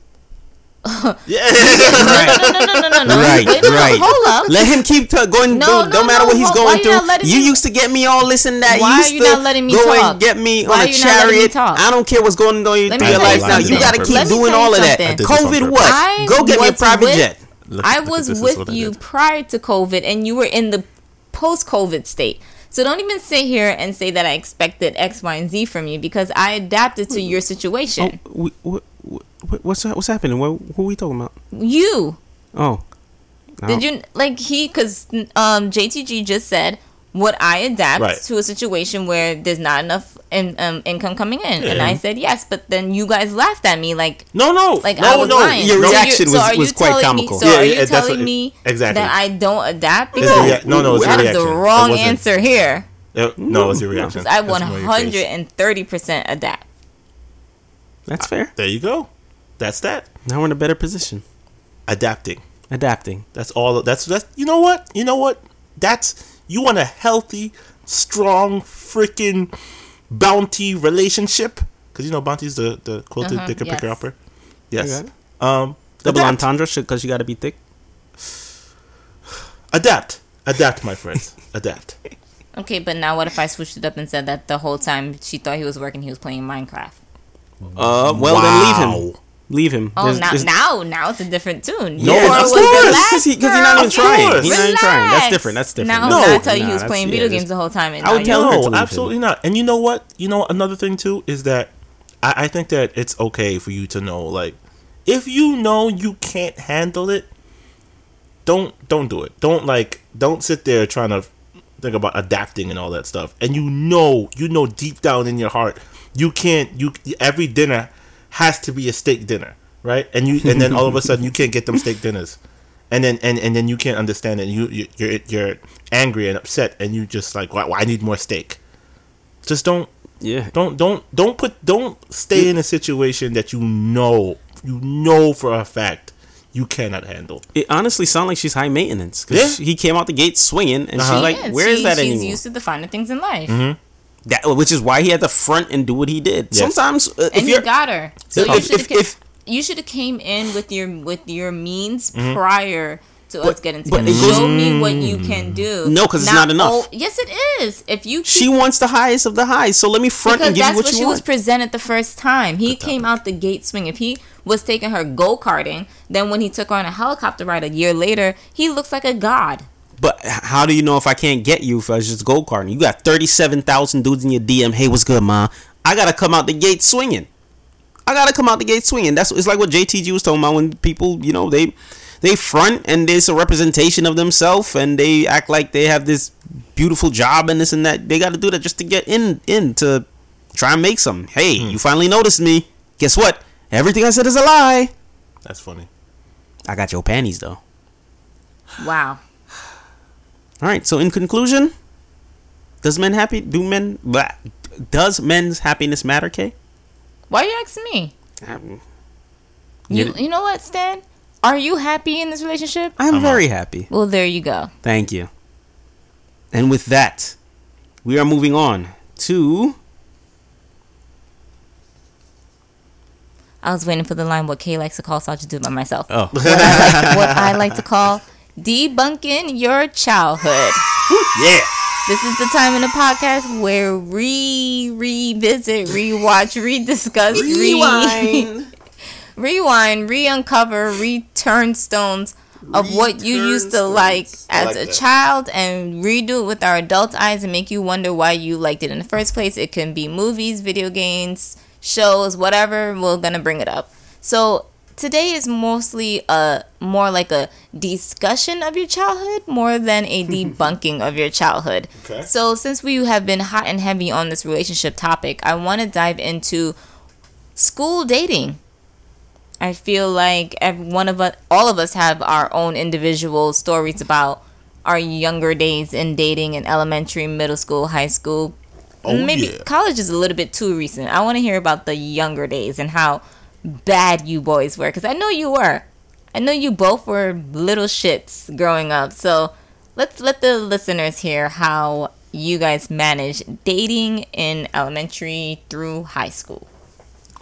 Yeah. right, No, no, no, no, no, no. right, Wait, no, no. Hold up. Let him keep t- going. No, don't, no, don't matter what he's going you through. not You me- used to get me all this and that. Why you are you to not letting me go talk? and get me Why on are a you not letting me chariot. talk? I don't care what's going on Let through your life now. You got to keep doing all of that. something. I did this on COVID, purpose. what? Go get me a private jet. Look, I was with you prior to COVID, and you were in the post-COVID state. So don't even sit here and say that I expected X, Y, and Z from you because I adapted to your situation. Oh, we, what, what, what's what's happening? What, who are we talking about? You Oh, did you like he? Because um, JTG just said, "Would I adapt Right. to a situation where there's not enough in, um, income coming in?" And I said yes, but then you guys laughed at me like No, no. like no, I was no. lying. Your So reaction so was- are you was quite comical. Me, so Yeah, are you that's telling me exactly. that I don't adapt? It's the rea- no, no, it's the that is the wrong answer here. Uh, No, it was your reaction. I That's from your face. 130% adapt. that's fair. There you go. That's that. Now we're in a better position. Adapting. Adapting. That's all. That's that's. You know what? You know what? That's you want a healthy, strong, freaking bounty relationship. Because you know bounty's the the quilted Uh-huh, dicker picker yes. upper. Yes. Okay. Um. Double adapt. entendre because you got to be thick. Adapt. Adapt, my friends. Adapt. Okay, but now what if I switched it up and said that the whole time she thought he was working, he was playing Minecraft? Uh, well then leave him. Leave him. Oh, There's- now, there's- now, now it's a different tune. Yeah, Before it of course, because he, not even trying. He's not even trying. That's different. That's different. Now, No. I tell you, he was playing video that's- games the whole time. And I would tell you're- her to leave No, him. absolutely not. And you know what? You know another thing too is that I, I think that it's okay for you to know, like, if you know you can't handle it, don't don't do it. Don't like don't sit there trying to think about adapting and all that stuff. And you know, you know deep down in your heart, you can't. You every dinner has to be a steak dinner, right? And you and then all of a sudden you can't get them steak dinners. And then and, and then you can't understand it. And you, you you're you're angry and upset, and you just like, why, why I need more steak. Just don't Yeah. don't don't don't put don't stay in a situation that you know you know for a fact you cannot handle. It honestly sounds like she's high maintenance because Yeah. he came out the gate swinging, and Uh-huh. she's like, She is. "Where is She- that she's anymore?" used to the finer things in life. That, which is why he had to front and do what he did. Yes. Sometimes, uh, if and you're you got her. So if- you if- should if- have if- you should have came in with your with your means prior to us getting but together. it goes- Show me what you can do. No, because it's not enough. oh, yes, it is. If you keep she wants the highest of the highs, so let me front because and give that's you what, what you she was presented the first time. He came out the gate swing. If he was taking her go karting, then when he took her on a helicopter ride a year later, he looks like a god. But how do you know if I can't get you if I was just go karting? You got thirty-seven thousand dudes in your DM. Hey, what's good, ma? I gotta come out the gate swinging. I gotta come out the gate swinging. That's it's like what JTG was talking about when people, you know, they they front and there's a representation of themselves and they act like they have this beautiful job and this and that. They got to do that just to get in in to try and make some. Hey, hmm. you finally noticed me. Guess what? Everything I said is a lie. That's funny. I got your panties though. Wow. All right. So in conclusion, Does men happy? Do men? Blah, does men's happiness matter, Kay? Why are you asking me? Um, I'm, You you know what, Stan? Are you happy in this relationship? I'm very happy. Well, there you go. Thank you. And with that, we are moving on to. I was waiting for the line what Kay likes to call, so I'll just do it by myself. Oh, What, I like, what I like to call debunking your childhood. Yeah. This is the time in the podcast where we revisit, rewatch, rediscuss, re rewind, re-uncover, return stones of what you used to like stones. As like a that. child and redo it with our adult eyes and make you wonder why you liked it in the first place. It can be movies, video games, shows, whatever. We're gonna bring it up. So today is mostly a more like a discussion of your childhood more than a debunking of your childhood. Okay. So since we have been hot and heavy on this relationship topic, I want to dive into school dating. I feel like every one of us, all of us, have our own individual stories about our younger days in dating in elementary, middle school, high school. Oh, Maybe yeah. college is a little bit too recent. I want to hear about the younger days and how bad you boys were, because I know you were. I know you both were little shits growing up. So let's let the listeners hear how you guys managed dating in elementary through high school.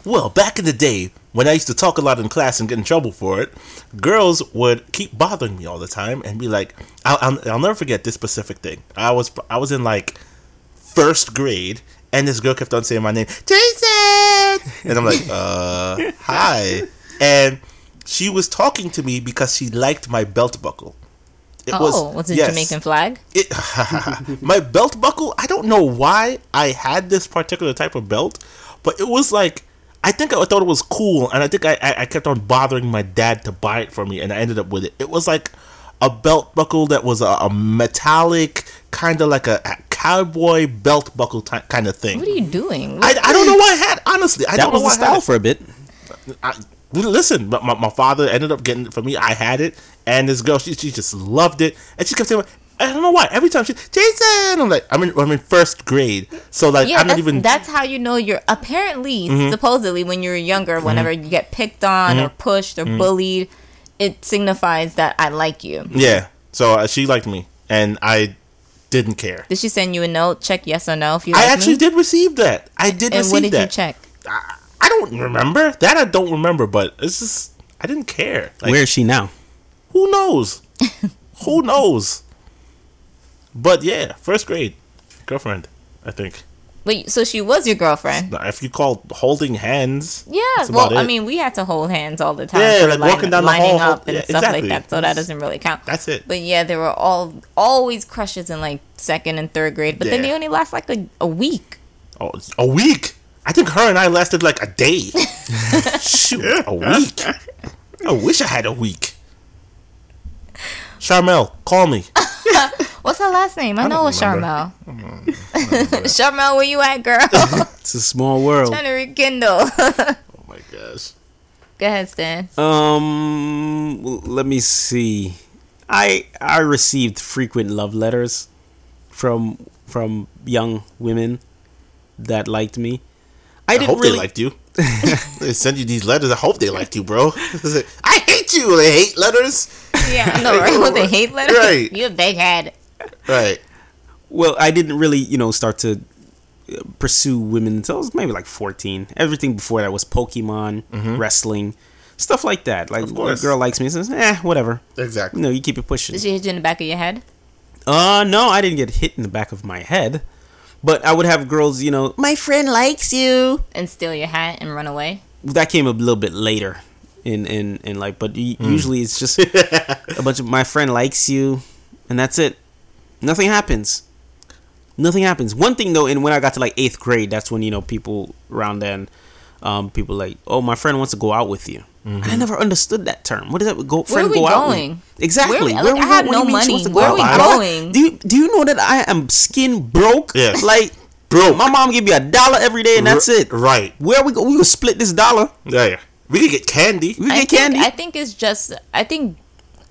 Well, back in the day, when I used to talk a lot in class and get in trouble for it, girls would keep bothering me all the time and be like, "I'll, I'll, I'll never forget this specific thing." I was I was in like first grade, and this girl kept on saying my name, Jason, and I'm like, "Uh, hi," and she was talking to me because she liked my belt buckle. It oh, was, it yes. Jamaican flag? it my belt buckle i don't know why i had this particular type of belt but it was like i think i thought it was cool and i think i i, I kept on bothering my dad to buy it for me and i ended up with it it was like a belt buckle that was a, a metallic kind of like a, a cowboy belt buckle ty kind of thing What are you doing? I, I don't know why i had honestly i that don't was know the why I had style it. for a bit. I, listen, my, my, my father ended up getting it for me. I had it, and this girl, she, she just loved it, and she kept saying, I don't know why. Every time she, Jason, I'm like, I'm in, I'm in first grade, so like, yeah, I'm not that's, even. Mm-hmm. that's how you know you're apparently, supposedly, when you're younger, whenever you get picked on or pushed or Mm-hmm. bullied, it signifies that I like you. yeah, so uh, she liked me, and I didn't care. Did she send you a note? Check yes or no if you I like actually me? did receive that. I did And receive what did that. you check? I, I don't remember that. I don't remember, but it's just I didn't care. Like, Where is she now? Who knows? who knows? But yeah, first grade girlfriend. I think. Wait, so she was your girlfriend? If you call holding hands, Yeah. Well, about I mean, we had to hold hands all the time. Yeah, like line- walking down the lining hall, up and yeah, stuff exactly. like that. So that doesn't really count. that's it. But yeah, there were all always crushes in like second and third grade. But then they only last like a, a week. Oh, a week. I think her and I lasted like a day. Shoot, a week. I wish I had a week. Charmel, call me. What's her last name? I, know don't it's remember. Charmel. Charmel, where you at, girl? It's a small world. Trying to rekindle. Oh my gosh. Go ahead, Stan. Um, let me see. I I received frequent love letters from from young women that liked me. I, I didn't hope really they liked you. they send you these letters. I hope they liked you, bro. I hate you. They hate letters. Yeah, I know, right? With the hate letters. Right. You a big head. Right. well, I didn't really, you know, start to uh, pursue women until I was maybe like 14. Everything before that was Pokemon, wrestling, stuff like that. Like, a girl likes me, and says, eh, whatever. Exactly. You know, you keep it pushing. Did she hit you in the back of your head? Uh, no, I didn't get hit in the back of my head. But I would have girls, you know, my friend likes you. And steal your hat and run away? That came a little bit later in in in like, but u- usually it's just a bunch of my friend likes you, and that's it. Nothing happens. Nothing happens. One thing though, and when I got to like eighth grade, that's when you know people around then, um, people like, oh, my friend wants to go out with you. I never understood that term. What does that go? Friend are we go out going? with? Exactly. Where- Where, like, we I have no you mean she wants money. go Where are we with going? Do you do you know that I am skin broke? Yes. Like, bro, my mom give me a dollar every day, and that's it. Right. Where we go? We will split this dollar. Yeah. yeah. We could get candy. We I get think, candy. I think it's just I think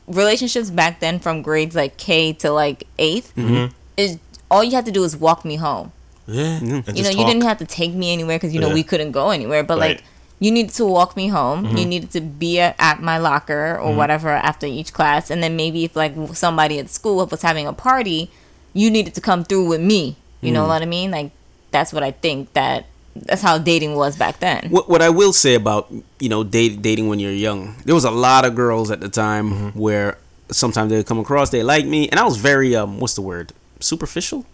relationships back then from grades like K to like 8th Mm-hmm. is all you have to do is walk me home. Yeah. and you know, just you didn't have to take me anywhere because you know Yeah. we couldn't go anywhere. But Right. Mm-hmm. like, you needed to walk me home. You needed to be a, at my locker or whatever after each class, and then maybe if like somebody at school was having a party, you needed to come through with me. You Mm. know what I mean? Like, that's what I think that that's how dating was back then. What what I will say about you know date, dating when you're young, there was a lot of girls at the time Mm-hmm. where sometimes they would come across they like me, and I was very um what's the word superficial.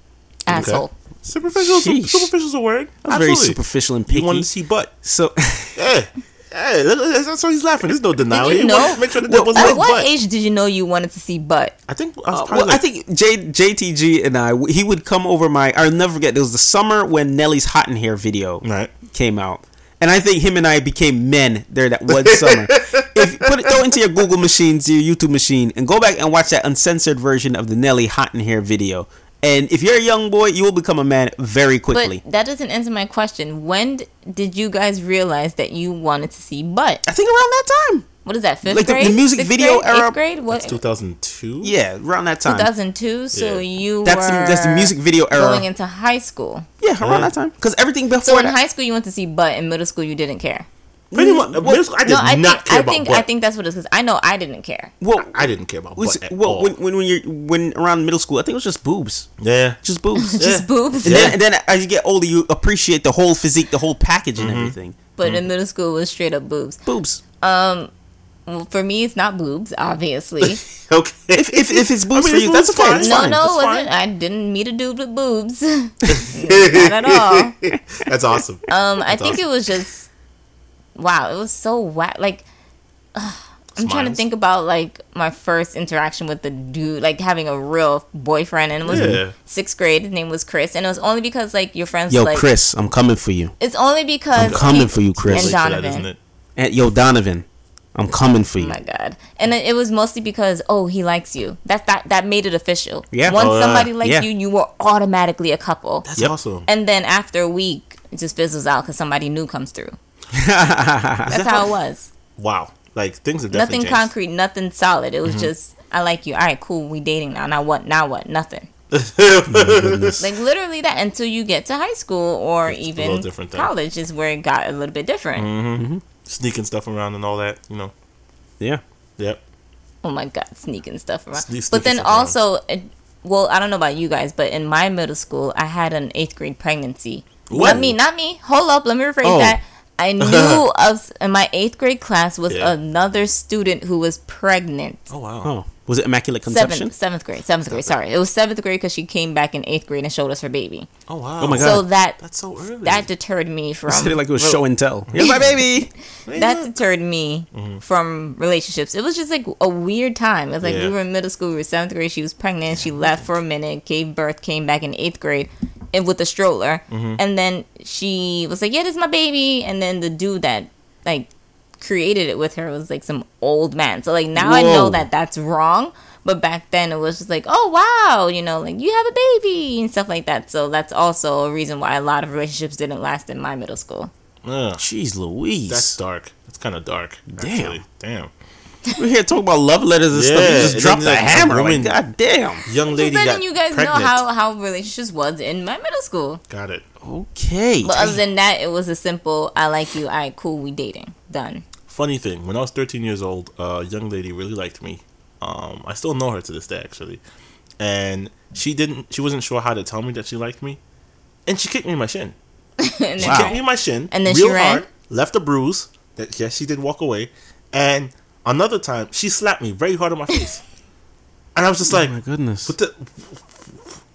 Asshole. Superficial. Sheesh. is a word. Was very superficial and You picky. wanted to see butt. so Hey, hey, that's why he's laughing. There's no denial. Did you know? wanted Make sure that Well, was At what butt. age did you know you wanted to see butt? I think I was Uh, probably well, I think J, JTG and I, he would come over my. I'll never forget. It was the summer when Nelly's Hot in Herre video Right. came out, and I think him and I became men there that one summer. if put it, throw it into your Google machines, your YouTube machine, and go back and watch that uncensored version of the Nelly Hot in Herre video. And if you're a young boy, you will become a man very quickly. But that doesn't answer my question. When d- did you guys realize that you wanted to see butt? I think around that time. What is that? Fifth Like the- the music Sixth video grade? era- Eighth grade? What? That's 2002. Yeah, around that time. 2002. So Yeah. you That's the, were that's the music video era. going into high school. yeah, around Yeah. that time. Because everything before So in that- high school you went to see butt. In middle school you didn't care. Pretty much. middle school, I did no, I not think care I about think butt. I think that's what it is. Because I know I didn't care. well, I didn't care about was, butt at well all. when, when when you're when around middle school, I think it was just boobs, yeah. just boobs. Just boobs. And, Yeah. then, and then as you get older, you appreciate the whole physique, the whole package, and Mm-hmm. everything. But in middle school it was straight up boobs. Boobs. Well, for me it's not boobs, obviously. Okay. If, if, if it's boobs I mean, for you, that's boobs, okay. fine. It's no, fine. no, That's wasn't. fine. I didn't meet a dude with boobs. not at all. That's awesome. Um, I think awesome. it was just wow. It was so wet. Like ugh, I'm trying to think about like my first interaction with the dude, like having a real boyfriend, and it was Yeah. sixth grade. His name was Chris, and it was only because like your friends. Yo, were, like, Chris, I'm coming for you. It's only because I'm coming he- for you, Chris. And Late that, Donovan. isn't it? And, yo, Donovan, I'm coming for you. Oh my god! And it it was mostly because oh he likes you. That that that made it official. Yeah. Once Oh, yeah. somebody liked Yeah. you, you were automatically a couple. That's Yep. awesome. and then after a week, it just fizzles out because somebody new comes through. That's how it was. Wow. Like things have Nothing changed. concrete, nothing solid. It was Mm-hmm. just I like you. All right, cool. We dating now. Now what? Now what? Nothing. Like literally that until you get to high school or little even different college is where it got a little bit different. Mm-hmm. Mm-hmm. Sneaking stuff around and all that. You know. yeah. Yep. Oh my god, sneaking stuff around. Sne- but then also, it, well, I don't know about you guys, but in my middle school, I had an eighth grade pregnancy. What? Not me, not me. Hold up, let me rephrase Oh. that. I knew of in my eighth grade class was Yeah. another student who was pregnant. Oh wow. Oh, was it Immaculate Conception? Seventh, seventh grade, seventh grade. Sorry, it was seventh grade because she came back in eighth grade and showed us her baby. Oh wow. Oh my god! So God. that That's so early. that deterred me from. Said it like it was show and tell. Here's my baby. that deterred me mm-hmm. from relationships. It was just like a weird time. It was like Yeah. we were in middle school, we were seventh grade. She was pregnant. She left for a minute, gave birth, came back in eighth grade, and with a stroller. Mm-hmm. And then she was like, "Yeah, this is my baby." And then the dude that like created it with her was like some old man. So like now I know that that's wrong. But back then it was just like, oh wow, you know, like you have a baby and stuff like that. So that's also a reason why a lot of relationships didn't last in my middle school. Ugh, Jeez Louise. that's dark. That's kind of dark. Actually. Damn. We're here talking about love letters and stuff. You just and dropped then, the like, hammer. a Like, God damn. Young lady But got you guys pregnant. know how, how relationships was in my middle school. Got it. Okay. But other than that, it was a simple I like you, alright, cool, we dating. Done. Funny thing, when I was 13 years old, a young lady really liked me. Um, I still know her to this day, actually. And she didn't. She wasn't sure how to tell me that she liked me, and she kicked me in my shin. and She Wow. kicked me in my shin. And then real she ran? hard, left a bruise. That yes, she did walk away. And another time, she slapped me very hard on my face, and I was just like, oh my goodness. What the?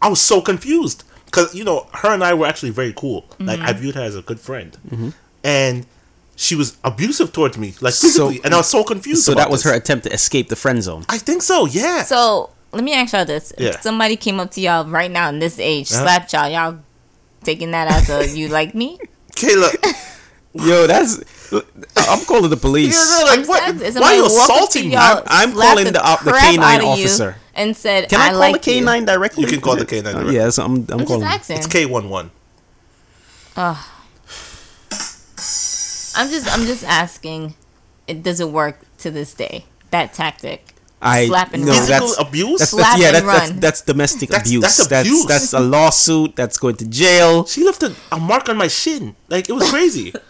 I was so confused because you know her and I were actually very cool. Like Mm-hmm. I viewed her as a good friend, and she was abusive towards me, like So- physically, and I was so confused. So about that was this. her attempt to escape the friend zone. I think so. Yeah. So let me ask y'all this. Yeah. If somebody came up to y'all right now in this age, Uh-huh. slapped y'all, y'all taking that as a you like me? Kayla, Yo, that's. I'm calling the police. Yeah, they're like, I'm what? saying, Why are you walked up to assaulting me? I'm- I'm calling the op- the crap K9 out of you officer. and said, Can I, I, call like the you. K9 directly? You can call the it- K9 uh, directly. yes, I'm, I'm I'm calling. it's K one one. I'm just I'm just asking. It does it work to this day? That tactic. I Slap and no, run. Physical that's abuse? That's, Slap that's, yeah, and that's, that's run. that's domestic That's- abuse. that's That's abuse. that's a lawsuit. That's going to jail. She left a, a mark on my shin. Like it was crazy.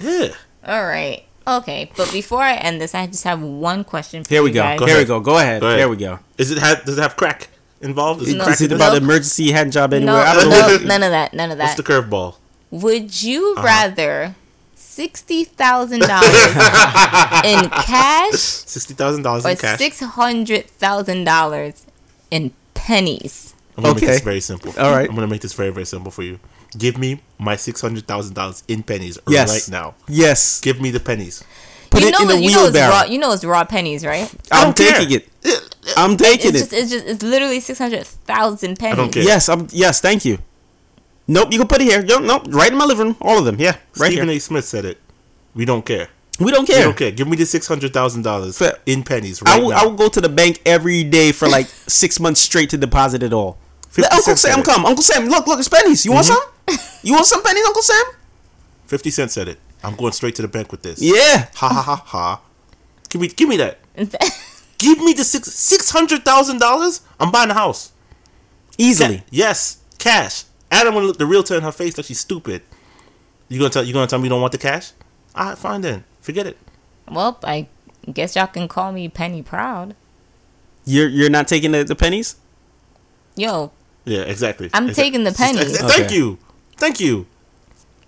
yeah. All right. Okay, but before I end this, I just have one question for Here we you go. guys. Go Here ahead. we go. Go ahead. Go ahead. Here we go. Is it have does it have crack involved? Is it No. crack Is it about it? emergency hand job anywhere? No, I don't know. no, what- none of that. None of that. What's that. the curveball? Would you Uh-huh. rather sixty thousand dollars in cash Sixty thousand dollars in cash. six hundred thousand dollars in pennies? I'm gonna make Okay. this very simple. All right. I'm gonna make this very very simple for you. Give me my six hundred thousand dollars in pennies Yes. right now. Yes. Give me the pennies. Put you it know, in the you know it's wheelbarrow. raw. You know it's raw pennies, right? I I'm don't care. taking it. I'm taking It's it. just, it's just, it's literally six hundred thousand pennies. don't care. Yes, I'm. Yes, thank you. Nope, you can put it here. Yo, nope, right in my living room. All of them. Yeah, right Stephen here. A. Smith said it. We don't care. We don't care. We care. don't care. Give me the six hundred thousand dollars in pennies right I will, now. I will go to the bank every day for like six months straight to deposit it all. Uncle Sam come. Uncle Sam, look, look, it's pennies. You want mm-hmm. some? You want some pennies, Uncle Sam? Fifty Cent said it. I'm going straight to the bank with this. Yeah. Ha ha ha ha. Give me give me that. Give me the six six hundred thousand dollars. I'm buying a house. Easily. Ca- yes, cash. Adam will look the realtor in her face like she's stupid. You gonna tell you gonna tell me you don't want the cash? All right, fine then. Forget it. well, I guess y'all can call me Penny Proud. You're you're not taking the, the pennies? Yo, Yeah, exactly. I'm Exac- taking the pennies. Thank Okay. you. Thank you.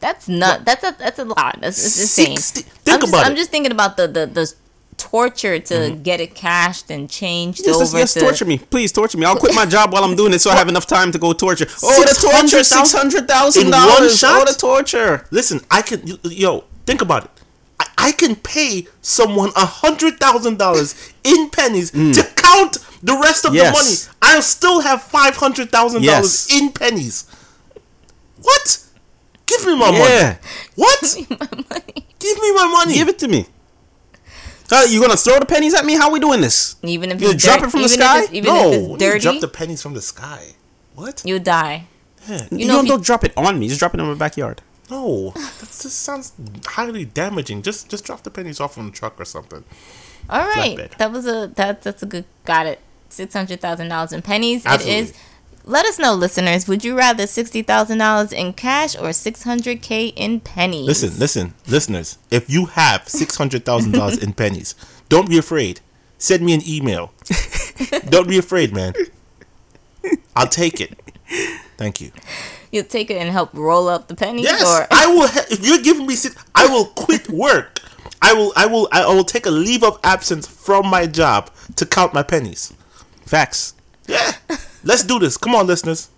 that's not. That's a that's a lot. That's, that's insane. 60 think I'm just, about I'm just thinking about the the, the torture to get it cashed and changed Yes, over yes, yes, to. torture me. Please torture me. I'll quit my job while I'm doing it so I have enough time to go torture. Oh, the torture, six hundred thousand In one dollars. shot? Oh, the torture. Listen, I can yo, think about it. I, I can pay someone a hundred thousand dollars in pennies to count the rest of Mm. Yes. the money. I'll still have five hundred thousand dollars in pennies. What? Give me my Yeah. money. What? Give me my money. Give it to me. Uh, you gonna throw the pennies at me? How we doing this? Even if You drop dirt- it from the sky? If it's, even no, if you it's dirty, drop the pennies from the sky. What? you die. Yeah. You, You know, don't, if don't drop it on me. Just drop it in my backyard. No, that just sounds highly damaging. Just just drop the pennies off on the truck or something. All right, Flatbed. that was a that that's a good. Got it. Six hundred thousand dollars in pennies. Absolutely. It is. Let us know, listeners. Would you rather sixty thousand dollars in cash or six hundred k in pennies? Listen, listen, listeners. If you have six hundred thousand dollars in pennies, don't be afraid. Send me an email. don't be afraid, man. I'll take it. Thank you. You'll take it and help roll up the pennies, Yes, or I will. Ha- if you're giving me six, I will quit work. I will. I will. I will take a leave of absence from my job to count my pennies. Facts. Yeah, let's do this. Come on, listeners.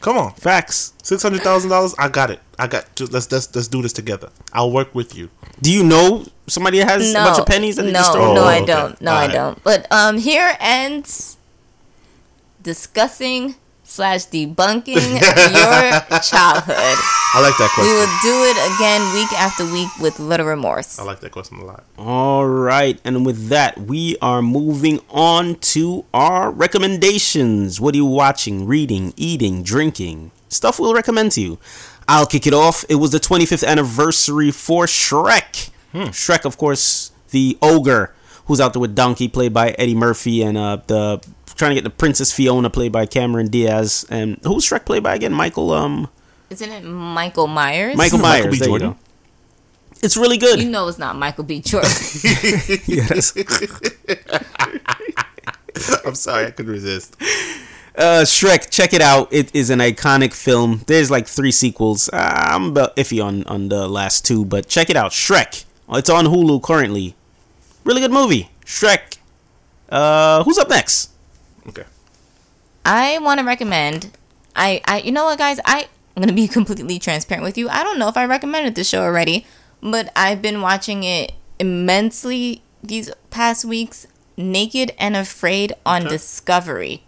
Come on. Facts. Six hundred thousand dollars. I got it. I got. Just, let's let's let's do this together. I'll work with you. Do you know somebody that has no, a bunch of pennies that they no, just throw? no, Oh, I okay. don't. No, I Alright. don't. But um, here ends discussing slash debunking your childhood. I like that question. We will do it again week after week with little remorse. I like that question a lot. All right, and with that, we are moving on to our recommendations. What are you watching, reading, eating, drinking? Stuff we'll recommend to you. I'll kick it off. It was the 25th anniversary for Shrek. Hmm. Shrek, of course, the ogre who's out there with Donkey, played by Eddie Murphy, and uh, the trying to get the Princess Fiona, played by Cameron Diaz, and who's Shrek played by again? Michael um Isn't it Michael Myers? Michael Michael Myers. B. there you Jordan? It's really good. You know it's not Michael B. Jordan. yes. I'm sorry, I couldn't resist. Uh, Shrek, check it out. It is an iconic film. There's like three sequels. Uh, I'm about iffy on on the last two, but check it out. Shrek. It's on Hulu currently. Really good movie. Shrek. Uh, who's up next? Okay. I want to recommend. I, I, you know what, guys? I, I'm gonna be completely transparent with you. I don't know if I recommended the show already, but I've been watching it immensely these past weeks. Naked and Afraid on Discovery.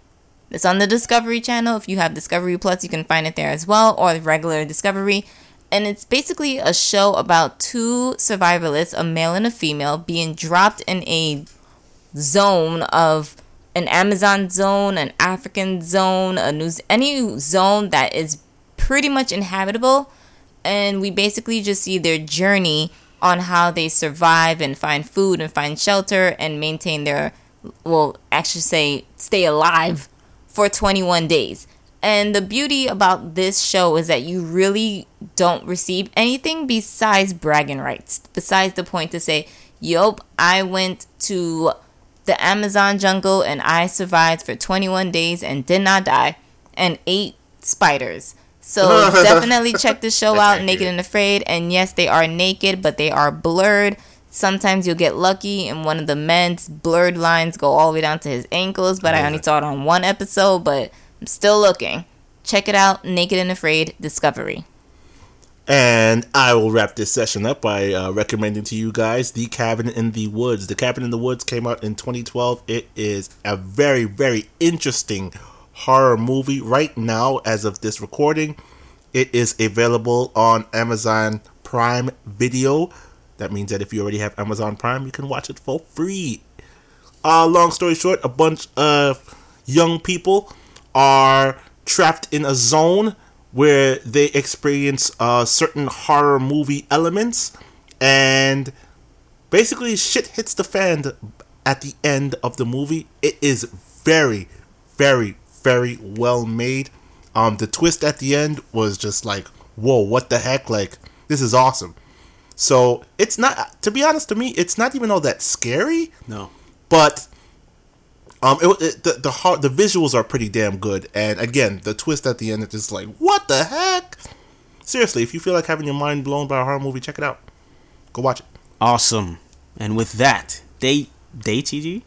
It's on the Discovery Channel. If you have Discovery Plus, you can find it there as well, or the regular Discovery. And it's basically a show about two survivalists, a male and a female, being dropped in a zone of an Amazon zone, an African zone, a new any zone that is pretty much inhabitable, and we basically just see their journey on how they survive and find food and find shelter and maintain their well, actually say stay alive for 21 days. And the beauty about this show is that you really don't receive anything besides bragging rights. Besides the point to say, "Yup, I went to the Amazon jungle and I survived for 21 days and did not die and ate spiders." So definitely check the show out, Naked and Afraid. And yes, they are naked, but they are blurred. Sometimes you'll get lucky and one of the men's blurred lines go all the way down to his ankles, but I only saw it on one episode, but I'm still looking. Check it out, Naked and Afraid Discovery. And I will wrap this session up by uh, recommending to you guys The Cabin in the Woods. The Cabin in the Woods came out in 2012. It is a very, very interesting horror movie. Right now, as of this recording, it is available on Amazon Prime Video. That means that if you already have Amazon Prime, you can watch it for free. Uh, long story short, a bunch of young people are trapped in a zone where they experience uh, certain horror movie elements, and basically shit hits the fan at the end of the movie. It is very, very, very well made. Um, the twist at the end was just like, whoa, what the heck? Like, this is awesome. So it's not, to be honest, to me, it's not even all that scary No. but um, it, it, the the heart, the visuals are pretty damn good, and again, the twist at the end is just like, what the heck? Seriously, if you feel like having your mind blown by a horror movie, check it out. Go watch it. Awesome. And with that, they they TG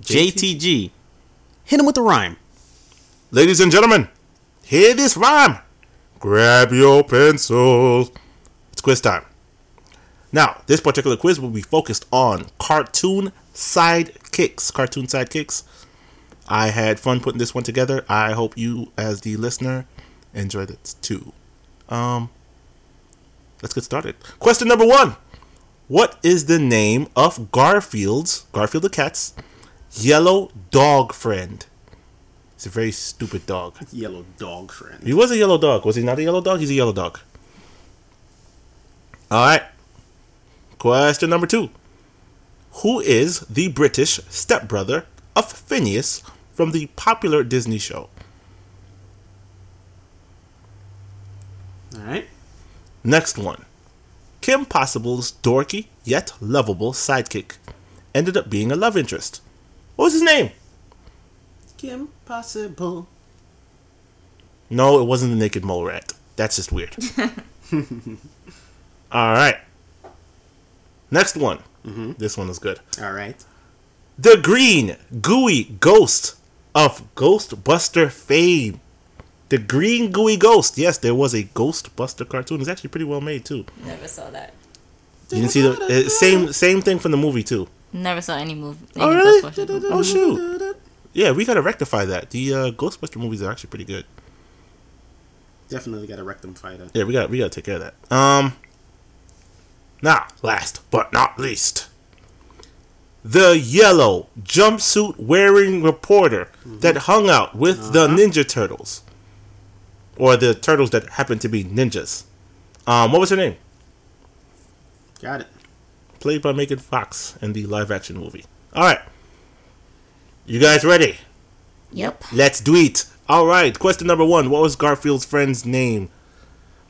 JTG hit him with the rhyme. Ladies and gentlemen, hear this rhyme. Grab your pencil. It's quiz time. Now, this particular quiz will be focused on cartoon sidekicks. Cartoon sidekicks. I had fun putting this one together. I hope you, as the listener, enjoyed it too. Um, let's get started. Question number one: What is the name of Garfield's Garfield the cat's yellow dog friend? It's a very stupid dog. Yellow dog friend. He was a yellow dog. Was he not a yellow dog? He's a yellow dog. All right. Question number two. Who is the British stepbrother of Phineas from the popular Disney show? All right. Next one. Kim Possible's dorky yet lovable sidekick ended up being a love interest. What was his name? Kim Possible. No, it wasn't the naked mole rat. That's just weird. All right. Next one. Mm-hmm. This one is good. All right. The green, gooey ghost of Ghostbuster fame. The green, gooey ghost. Yes, there was a Ghostbuster cartoon. It's actually pretty well made too. Never saw that. You didn't see the uh, same same thing from the movie too. Never saw any movie. Oh, really? Ghostbusters. Oh shoot. Yeah, we gotta rectify that. The uh, Ghostbuster movies are actually pretty good. Definitely got to rectify that. Yeah, we got we gotta take care of that. Um. Now, last but not least, the yellow jumpsuit wearing reporter that hung out with the Ninja Turtles, or the turtles that happen to be ninjas. Um, what was her name? Got it. Played by Megan Fox in the live action movie. All right, you guys ready? Yep. Let's do it. All right. Question number one: What was Garfield's friend's name?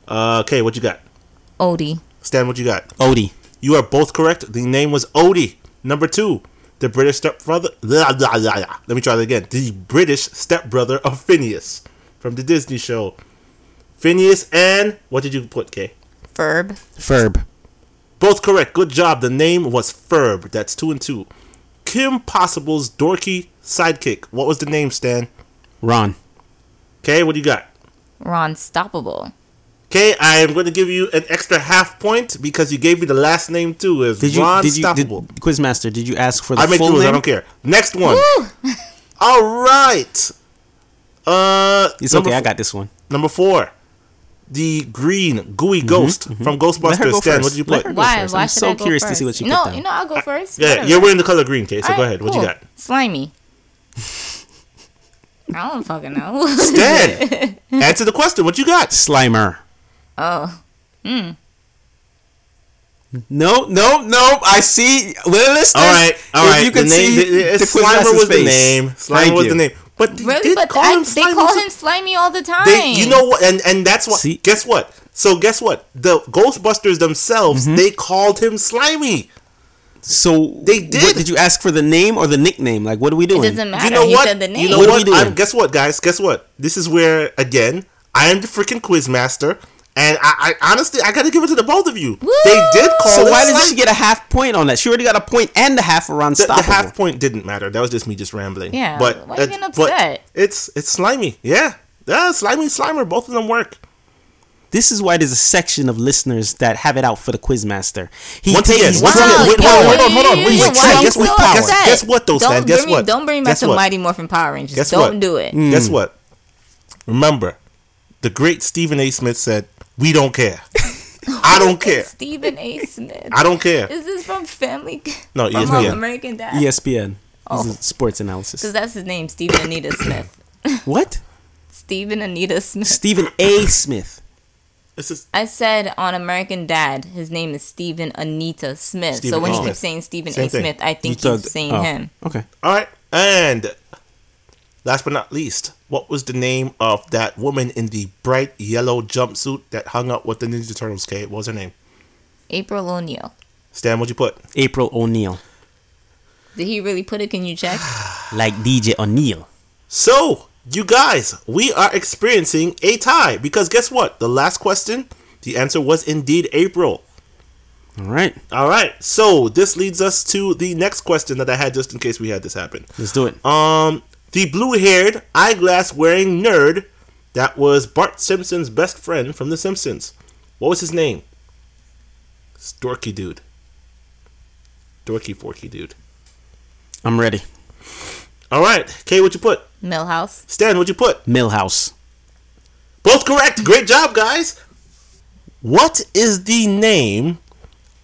Uh, okay, what you got? Odie. Stan, what you got? Odie. You are both correct. The name was Odie. Number two, the British stepbrother. Blah, blah, blah, blah. Let me try that again. The British stepbrother of Phineas from the Disney show. Phineas and what did you put, Kay? Ferb. Ferb. Both correct. Good job. The name was Ferb. That's two and two. Kim Possible's dorky sidekick. What was the name, Stan? Ron. Okay, what do you got? Ron Stoppable. Okay, I am going to give you an extra half point because you gave me the last name too. Is Did you? Ron did you? Did, Quizmaster, did you ask for the I make full rules. name? I don't care. Next one. All right. Uh, It's okay. I f- got this one. number four. The green gooey ghost from Mm-hmm, Let her Ghostbusters. go Stan, first. what did you Let put? her go Why? first. Why I'm so I go curious first? to see what she no, put down. you know, I'll go first. Yeah, Whatever. you're wearing the color green, Kay. So All go right, ahead. What you got? Slimy. I don't fucking know. Stan, answer the question. What you got? Slimer. Oh, Hmm. No, no, no. I see. Well, listeners, All right, all if right. You can the name, see the, the, the Slimer Quizmaster's was the name. Slimer was the name. But they Really? did But call I, him they call him Slimy all the time. They, you know what? And and that's what. See? Guess what? So guess what? The Ghostbusters themselves Mm-hmm. they called him Slimy. So They did. What, did you ask for the name or the nickname? Like, what are we it doing? doesn't matter. You know he what? said the name. You know What are we doing? I'm, guess what, guys? Guess what? This is where again I am the freaking Quizmaster, and I, I honestly I got to give it to the both of you. They did call. so him why did Slimy. she get a half point on that? She already got a point and a half for the, unstoppable. the half point didn't matter. That was just me just rambling. Yeah, but why are you getting but upset? it's it's slimy. Yeah, yeah, slimy, slimer. Both of them work. This is why there's a section of listeners that have it out for the Quizmaster. He Once takes again, he's once drunk again, with wait, power. hold on, hold on, wait, He's wait, drunk guess with what? power. Guess- guess what, though, don't Stan? Guess bring me, what? Don't bring back Guess to? Mighty Morphin Power Rangers. Guess don't what? do it. Mm. Guess what? Remember, the great Stephen A. Smith said, "We don't care. I don't care. Stephen A. Smith. I don't care." Is this from Family? No, from ESPN. American Dad. ESPN. Oh. This is oh. sports analysis. Because that's his name, Stephen Anita Smith. What? Stephen Anita Smith. Stephen A. Smith. This is I said on American Dad, his name is Stephen Anita Smith. Stephen so when A. you keep saying Stephen Same A. thing. Smith, I think You you're saying oh, him. Okay. all right. And last but not least, what was the name of that woman in the bright yellow jumpsuit that hung up with the Ninja Turtles? Kate, what was her name? April O'Neil. Stan, what'd you put? April O'Neil. Did he really put it? Can you check? Like DJ O'Neil. So, you guys, we are experiencing a tie because guess what? The last question, the answer was indeed April. All right. All right. So, this leads us to the next question that I had just in case we had this happen. Let's do it. Um, the blue-haired, eyeglass-wearing nerd that was Bart Simpson's best friend from The Simpsons. What was his name? Storky dude. Dorky forky dude. I'm ready. All right. Kay, what you put? Milhouse. Stan, what you put? Milhouse. Both correct. Great job, guys. What is the name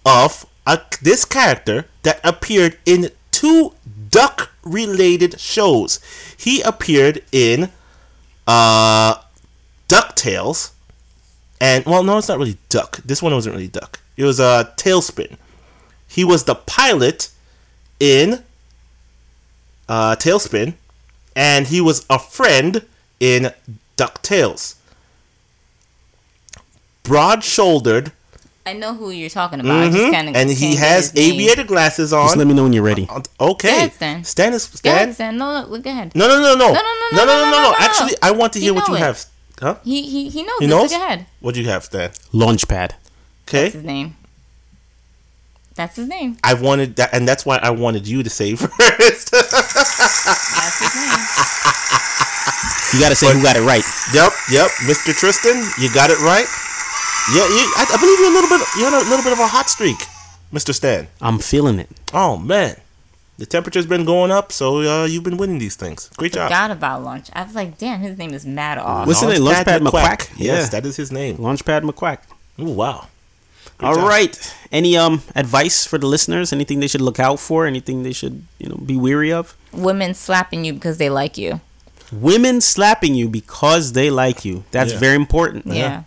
of a, this character that appeared in two duck-related shows? He appeared in uh, DuckTales, and well, no, it's not really duck. This one wasn't really duck. It was a uh, TaleSpin. He was the pilot in uh, TaleSpin, and he was a friend in DuckTales. Broad shouldered, I know who you're talking about. I just kind of Mm-hmm. and he has aviator glasses on. Just let me know when you're ready. Okay, Go ahead, Stan. Stan is Go ahead, Stan. No, no, go ahead. No, no, no, no, no, no, no, no, no, no, no. Actually, I want to You hear what you it. have. Huh? He he he knows. He this, so knows. Go ahead. What do you have, Stan? Launchpad. Okay, That's his name. That's his name. I wanted that, and that's why I wanted you to say first. That's his name. You gotta say who got it right. Yep, yep, Mr. Tristan, you got it right. Yeah, you, I, I believe you're a little bit. You're a little bit of a hot streak, Mr. Stan. I'm feeling it. Oh man, the temperature's been going up, so uh, you've been winning these things. Great job. Forgot about lunch. I was like, damn, his name is Mad Off. What's his name? Launchpad McQuack? Yes, Yeah. that is his name. Launchpad McQuack. Ooh, wow. Good All job. right. Any um advice for the listeners? Anything they should look out for? Anything they should you know be weary of? Women slapping you because they like you. Women slapping you because they like you. That's Yeah. very important. Yeah.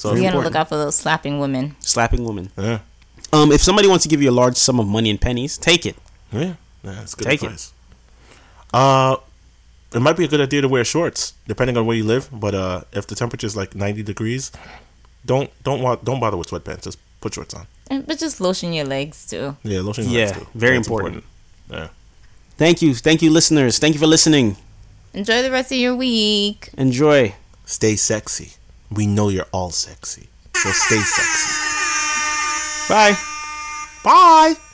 So You gotta look out for those slapping women. Slapping women. yeah, Um, if somebody wants to give you a large sum of money in pennies, take it. yeah, yeah, that's good Take it. Uh, it might be a good idea to wear shorts depending on where you live. But uh, if the temperature is like ninety degrees, don't don't want don't bother with sweatpants. Just put shorts on. And, but just lotion your legs too. Yeah, lotion. your Yeah, legs, too. very That's important. Yeah. Thank you, thank you, listeners. Thank you for listening. Enjoy the rest of your week. Enjoy. Stay sexy. We know you're all sexy. So stay sexy. Bye. Bye.